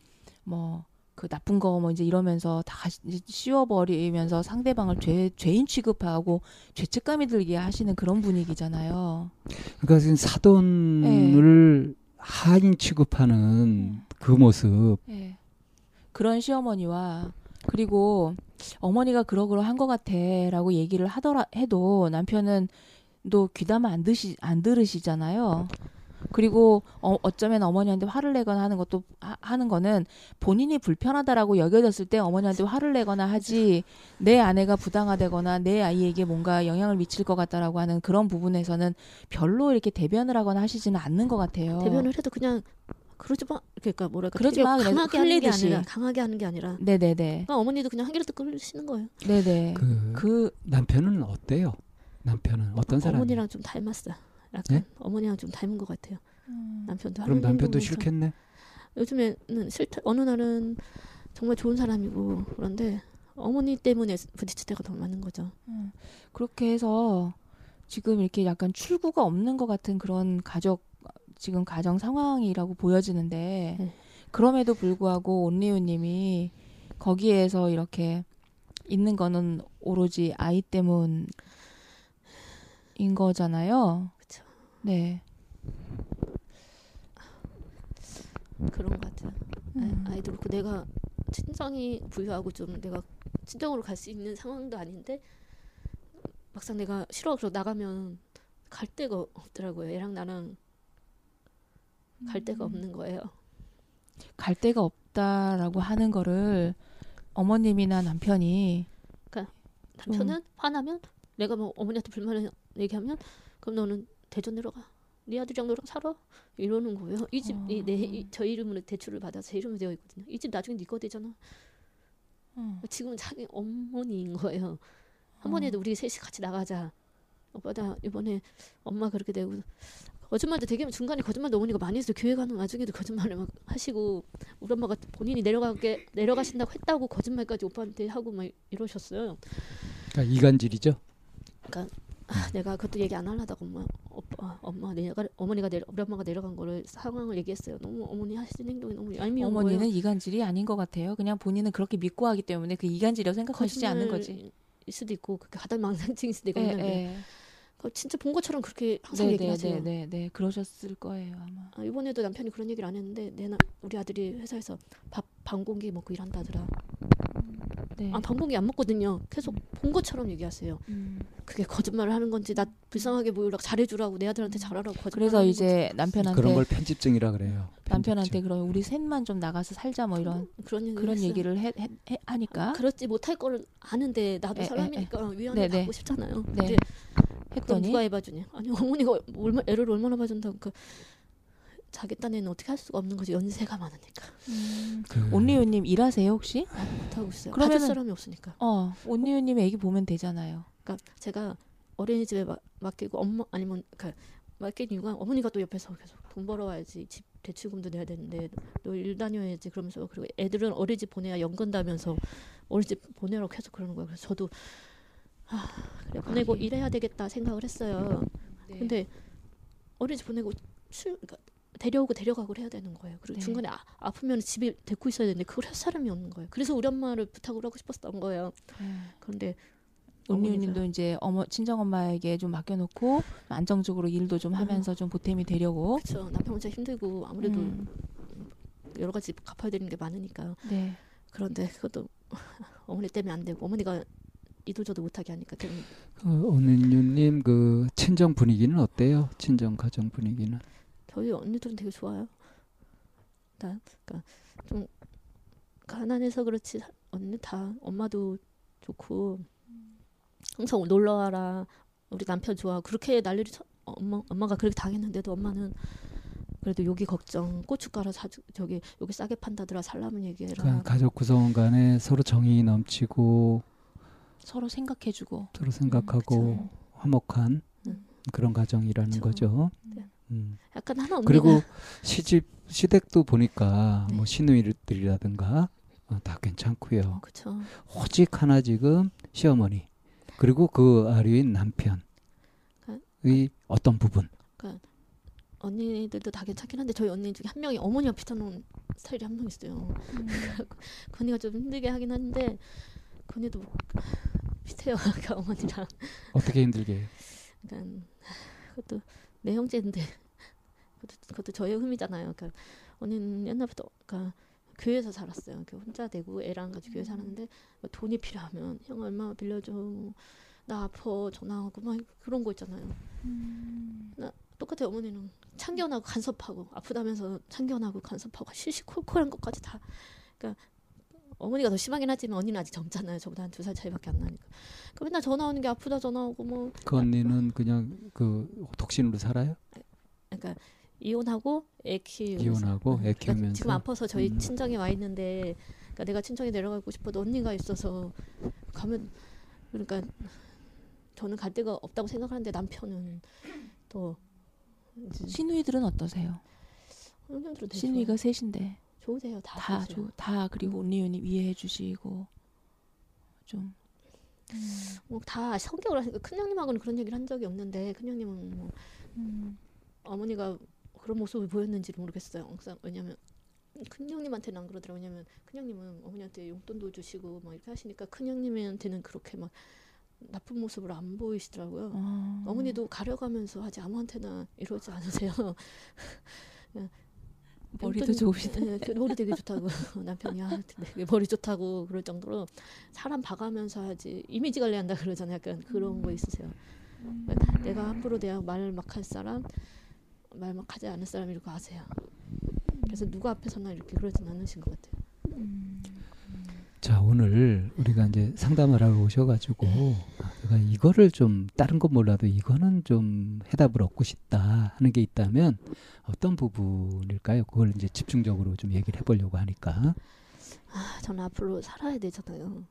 [SPEAKER 1] 뭐 그 나쁜 거 뭐 이제 이러면서 다 씌워버리면서 상대방을 죄 죄인 취급하고 죄책감이 들게 하시는 그런 분위기잖아요.
[SPEAKER 2] 그러니까 지금 사돈을 하인 취급하는 그 모습.
[SPEAKER 1] 예. 그런 시어머니와 그리고 어머니가 그러그러 한 것 같아라고 얘기를 하더라 해도 남편은 또 귀담아 안 드시 안 들으시잖아요. 그리고 어, 어쩌면 어머니한테 화를 내거나 하는 것도 하, 하는 거는 본인이 불편하다라고 여겨졌을 때 어머니한테 화를 내거나 하지 내 아내가 부당하다거나 내 아이에게 뭔가 영향을 미칠 것 같다라고 하는 그런 부분에서는 별로 이렇게 대변을 하거나 하시지는 않는 것 같아요.
[SPEAKER 3] 대변을 해도 그냥 그러지 마. 그러니까 뭐랄까
[SPEAKER 1] 그러지 마.
[SPEAKER 3] 강하게 하는 게. 아니라 강하게 하는 게 아니라
[SPEAKER 1] 네네네.
[SPEAKER 3] 그러니까 어머니도 그냥 한 개를 또 끓이시는 거예요.
[SPEAKER 1] 네네.
[SPEAKER 2] 그,
[SPEAKER 1] 그
[SPEAKER 2] 남편은 어때요? 남편은 어떤 사람이에요?
[SPEAKER 3] 어머니랑 좀 닮았어. 약간
[SPEAKER 2] 네?
[SPEAKER 3] 어머니랑 좀 닮은 것 같아요. 남편도
[SPEAKER 2] 그럼 남편도 싫겠네.
[SPEAKER 3] 요즘에는 싫다. 어느 날은 정말 좋은 사람이고 그런데 어머니 때문에 부딪힐 때가 더 많은 거죠.
[SPEAKER 1] 음, 그렇게 해서 지금 이렇게 약간 출구가 없는 것 같은 그런 가족 지금 가정 상황이라고 보여지는데
[SPEAKER 3] 네.
[SPEAKER 1] 그럼에도 불구하고 온리우님이 거기에서 이렇게 있는 거는 오로지 아이 때문인 거잖아요. 네.
[SPEAKER 3] 그런 것 같아요.
[SPEAKER 1] 음.
[SPEAKER 3] 아, 아이도 그렇고 내가 친정이 부유하고 좀 내가 친정으로 갈 수 있는 상황도 아닌데 막상 내가 싫어 그러 나가면 갈 데가 없더라고요. 얘랑 나랑 갈 데가 없는 거예요.
[SPEAKER 1] 갈 데가 없다라고 하는 거를 어머님이나 남편이
[SPEAKER 3] 남편은 화나면 내가 뭐 어머니한테 불만을 얘기하면 그럼 너는 대전 내려가. 네 아들이랑 너랑 살아 이러는 거예요. 이 집이내저 이름으로 대출을 받아 제 이름으로 되어 있거든요. 이 집 나중에 네 거 되잖아.
[SPEAKER 1] 음.
[SPEAKER 3] 지금은 자기 어머니인 거예요. 한 번에도 우리 셋이 같이 나가자. 오빠 나 이번에 엄마 그렇게 되고 거짓말도 되게 중간에 거짓말도 어머니가 많이 했어요. 교회 가는 와중에도 거짓말을 막 하시고 우리 엄마가 본인이 내려가게 내려가신다고 했다고 거짓말까지 오빠한테 하고 막 이러셨어요.
[SPEAKER 2] 그러니까 이간질이죠.
[SPEAKER 3] 아, 내가 그것도 얘기 안 하려다가 엄마 오빠 엄마 내가 어머니가 내려 우리 엄마가 내려간 거를 상황을 얘기했어요. 너무 어머니 하시는 행동이 너무 얄미운
[SPEAKER 1] 어머니는
[SPEAKER 3] 거예요.
[SPEAKER 1] 이간질이 아닌 것 같아요. 그냥 본인은 그렇게 믿고 하기 때문에 그 이간질이라고 생각하시지 않는 거지.
[SPEAKER 3] 거짓말일 수도 있고 그렇게 가다 망상증일 수도 있고
[SPEAKER 1] 예,
[SPEAKER 3] 있는데
[SPEAKER 1] 예.
[SPEAKER 3] 진짜 본 것처럼 그렇게 항상
[SPEAKER 1] 네, 네,
[SPEAKER 3] 얘기하세요.
[SPEAKER 1] 네, 네, 네, 그러셨을 거예요 아마.
[SPEAKER 3] 아, 이번에도 남편이 그런 얘기를 안 했는데 내 나, 우리 아들이 회사에서 밥 방공기 먹고 일한다더라.
[SPEAKER 1] 네.
[SPEAKER 3] 아 방공기 안 먹거든요. 계속 본 것처럼 얘기하세요.
[SPEAKER 1] 음.
[SPEAKER 3] 그게 거짓말을 하는 건지 나 불쌍하게 보이려고 잘해주라고 내 아들한테 잘하라고 거짓말.
[SPEAKER 1] 그래서 이제 남편한테
[SPEAKER 2] 그런 걸 편집증이라 그래요.
[SPEAKER 1] 남편한테
[SPEAKER 2] 편집증.
[SPEAKER 1] 그럼 우리 셋만 좀 나가서 살자 뭐 이런
[SPEAKER 3] 그런 얘기를
[SPEAKER 1] 그런. 얘기를 해, 해, 해- 하니까
[SPEAKER 3] 그렇지 못할 거를 아는데 나도
[SPEAKER 1] 에, 에,
[SPEAKER 3] 사람이니까 위안을
[SPEAKER 1] 네, 네.
[SPEAKER 3] 받고 싶잖아요.
[SPEAKER 1] 네. 했더니
[SPEAKER 3] 누가 해봐주냐? 아니 어머니가 얼마 애를 얼마나 봐준다고 그 자기 딴에는 어떻게 할 수가 없는 거지 연세가 많으니까
[SPEAKER 1] 음,
[SPEAKER 2] 그
[SPEAKER 1] 온리우님 일하세요 혹시?
[SPEAKER 3] 못하고 있어요.
[SPEAKER 1] 그러면은-
[SPEAKER 3] 봐줄 사람이 없으니까.
[SPEAKER 1] 어 온리우님 애기 보면 되잖아요.
[SPEAKER 3] 그러니까 제가 어린이집에 마- 맡기고 엄마 아니면 그 맡긴 이유가 어머니가 또 옆에서 계속 돈 벌어와야지 집 대출금도 내야 되는데 너 일 다녀야지 그러면서 그리고 애들은 어린이집 보내야 연근다면서 어린이집 보내라고 계속 그러는 거예요. 그래서 저도 그래 보내고 일해야 되겠다 생각을 했어요.
[SPEAKER 1] 네.
[SPEAKER 3] 근데 어린이집 보내고 출 그러니까 데려오고 데려가고 해야 되는 거예요. 그리고
[SPEAKER 1] 네.
[SPEAKER 3] 중간에 아, 아프면 집에 데리고 있어야 되는데 그걸 할 사람이 없는 거예요. 그래서 우리 엄마를 부탁을 하고 싶었던 거예요.
[SPEAKER 1] 네.
[SPEAKER 3] 그런데
[SPEAKER 1] 온리우님도 이제 어머 친정 엄마에게 좀 맡겨놓고 안정적으로 일도 좀 하면서 좀 보탬이 되려고.
[SPEAKER 3] 그렇죠. 남편 혼자 힘들고 아무래도
[SPEAKER 1] 음,
[SPEAKER 3] 여러 가지 갚아야 되는 게 많으니까
[SPEAKER 1] 네.
[SPEAKER 3] 그런데 그것도 어머니 때문에 안 되고 어머니가 이도저도 못하게 하니까 좀
[SPEAKER 2] 어, 오는유님 그 친정 분위기는 어때요? 친정 가정 분위기는?
[SPEAKER 3] 저희 언니들은 되게 좋아요. 다 그러니까 좀 가난해서 그렇지 사- 언니 다 엄마도 좋고 항상 놀러 와라 우리 남편 좋아 그렇게 난리를 쳐, 엄마 엄마가 그렇게 당했는데도 엄마는 그래도 여기 걱정 고춧가루 사 저기 여기 싸게 판다더라 살라면 얘기해라
[SPEAKER 2] 그러니까 가족 구성원 간에 서로 정이 넘치고
[SPEAKER 1] 서로 생각해주고.
[SPEAKER 2] 서로 생각하고
[SPEAKER 3] 그쵸.
[SPEAKER 2] 화목한
[SPEAKER 3] 음.
[SPEAKER 2] 그런 가정이라는
[SPEAKER 3] 그쵸.
[SPEAKER 2] 거죠.
[SPEAKER 3] 네.
[SPEAKER 2] 음.
[SPEAKER 3] 약간 하나 언니가
[SPEAKER 2] 그리고 시집 시댁도 보니까
[SPEAKER 3] 네.
[SPEAKER 2] 뭐 시누이들이라든가 어, 다 괜찮고요.
[SPEAKER 3] 그렇죠
[SPEAKER 2] 오직 하나 지금 시어머니 그리고 그 아류인 남편의 어떤 부분
[SPEAKER 3] 언니들도 다 괜찮긴 한데 저희 언니 중에 한 명이 어머니와 비슷한 스타일이 한 명 있어요.
[SPEAKER 1] 음.
[SPEAKER 3] 그 언니가 좀 힘들게 하긴 하는데 그 언니도 비슷해요. 그 어머니랑.
[SPEAKER 2] 어떻게 힘들게
[SPEAKER 3] 그러니까 그것도 내 형제인데 그것도, 그것도 저의 흠이잖아요. 그러니까 언니는 옛날부터 그러니까 교회에서 살았어요. 그 혼자 되고 애랑 같이 교회 살았는데 뭐 돈이 필요하면 형 얼마 빌려줘. 뭐나 아파 전화하고 막 그런 거 있잖아요.
[SPEAKER 1] 음.
[SPEAKER 3] 똑같아 어머니는 참견하고 간섭하고 아프다면서 참견하고 간섭하고 시시콜콜한 것까지 다 그러니까 어머니가 더 심하긴 하지만 언니는 아직 젊잖아요 저보다 한 두 살 차이밖에 안 나니까 그 맨날 전화 오는 게 아프다 전화 오고 뭐
[SPEAKER 2] 그 언니는 그냥 그 독신으로 살아요?
[SPEAKER 3] 그러니까 이혼하고 애 키우고
[SPEAKER 2] 이혼하고 애
[SPEAKER 3] 그러니까
[SPEAKER 2] 키우면서
[SPEAKER 3] 지금 아파서 저희
[SPEAKER 2] 음.
[SPEAKER 3] 친정에 와 있는데 그러니까 내가 친정에 내려가고 싶어도 언니가 있어서 가면 그러니까 저는 갈 데가 없다고 생각하는데 남편은 또
[SPEAKER 1] 시누이들은 어떠세요?
[SPEAKER 3] 되게
[SPEAKER 1] 시누이가 셋인데
[SPEAKER 3] 좋- 좋으세요 다,
[SPEAKER 1] 다,
[SPEAKER 3] 좋으세요.
[SPEAKER 1] 조, 다 그리고 온리우님 이해해 주시고 좀.
[SPEAKER 3] 뭐다 성격을 하니까 큰 형님하고는 그런 얘기를 한 적이 없는데 큰 형님은 뭐
[SPEAKER 1] 음.
[SPEAKER 3] 어머니가 그런 모습을 보였는지 모르겠어요. 항상 왜냐면 큰 형님한테는 안 그러더라고요. 왜냐면 큰 형님은 어머니한테 용돈도 주시고 막 이렇게 하시니까 큰 형님한테는 그렇게 막 나쁜 모습을 안 보이시더라고요.
[SPEAKER 1] 어.
[SPEAKER 3] 어머니도 가려가면서 하지 아무한테나 이러지 않으세요.
[SPEAKER 1] 머리도 좋으시다.
[SPEAKER 3] 네, 그 머리 되게 좋다고 남편이 아, 되게 머리 좋다고 그럴 정도로 사람 봐가면서 하지 이미지 관리한다 그러잖아요. 약간 그런 거 있으세요. 그러니까 내가 함부로 내가 말막할 사람, 말 막 하지 않을 사람 이렇게 아세요. 그래서 누구 앞에서나 이렇게 그러진 않으신 것 같아요.
[SPEAKER 1] 음.
[SPEAKER 2] 자 오늘 우리가 이제 상담을 하러 오셔가지고 아, 내가 이거를 좀 다른 건 몰라도 이거는 좀 해답을 얻고 싶다 하는 게 있다면 어떤 부분일까요? 그걸 이제 집중적으로 좀 얘기를 해보려고 하니까
[SPEAKER 3] 아, 저는 앞으로 살아야 되잖아요.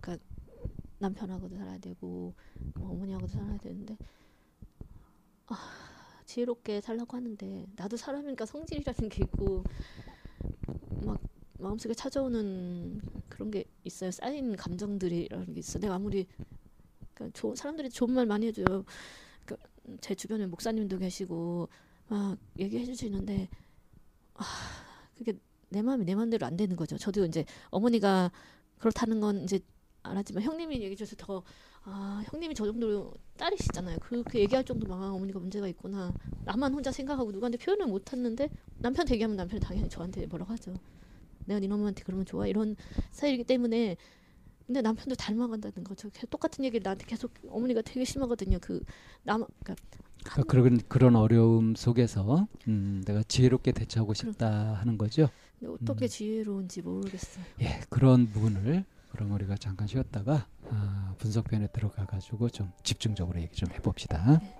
[SPEAKER 3] 그러니까 남편하고도 살아야 되고 뭐 어머니하고도 살아야 되는데 아, 지혜롭게 살라고 하는데 나도 사람이니까 성질이라는 게 있고 막 마음속에 찾아오는 그런 게 있어요. 쌓인 감정들이라는 게 있어. 내가 아무리 그러니까 좋은 사람들이 좋은 말 많이 해줘요. 그러니까 제 주변에 목사님도 계시고 막 얘기해 주시는데 아 그게 내 마음이 내 마음대로 안 되는 거죠. 저도 이제 어머니가 그렇다는 건 이제 알았지만 형님이 얘기해 줘서 더 아, 형님이 저 정도로 딸이시잖아요. 그렇게 얘기할 정도만 아, 어머니가 문제가 있구나. 나만 혼자 생각하고 누구한테 표현을 못 했는데 남편 얘기하면 남편이 당연히 저한테 뭐라고 하죠. 내가 네 놈한테 그러면 좋아 이런 스타일이기 때문에 근데 남편도 닮아간다는 거죠. 계속 똑같은 얘기를 나한테 계속 어머니가 되게 심하거든요. 그 남, 그러니까
[SPEAKER 2] 그러니까 그런 그런 어려움 속에서 음, 내가 지혜롭게 대처하고 싶다 하는 거죠.
[SPEAKER 3] 근데 어떻게
[SPEAKER 2] 음.
[SPEAKER 3] 지혜로운지 모르겠어요.
[SPEAKER 2] 예, 그런 부분을 그럼 우리가 잠깐 쉬었다가 아, 분석편에 들어가 가지고 좀 집중적으로 얘기 좀 해봅시다.
[SPEAKER 3] 네.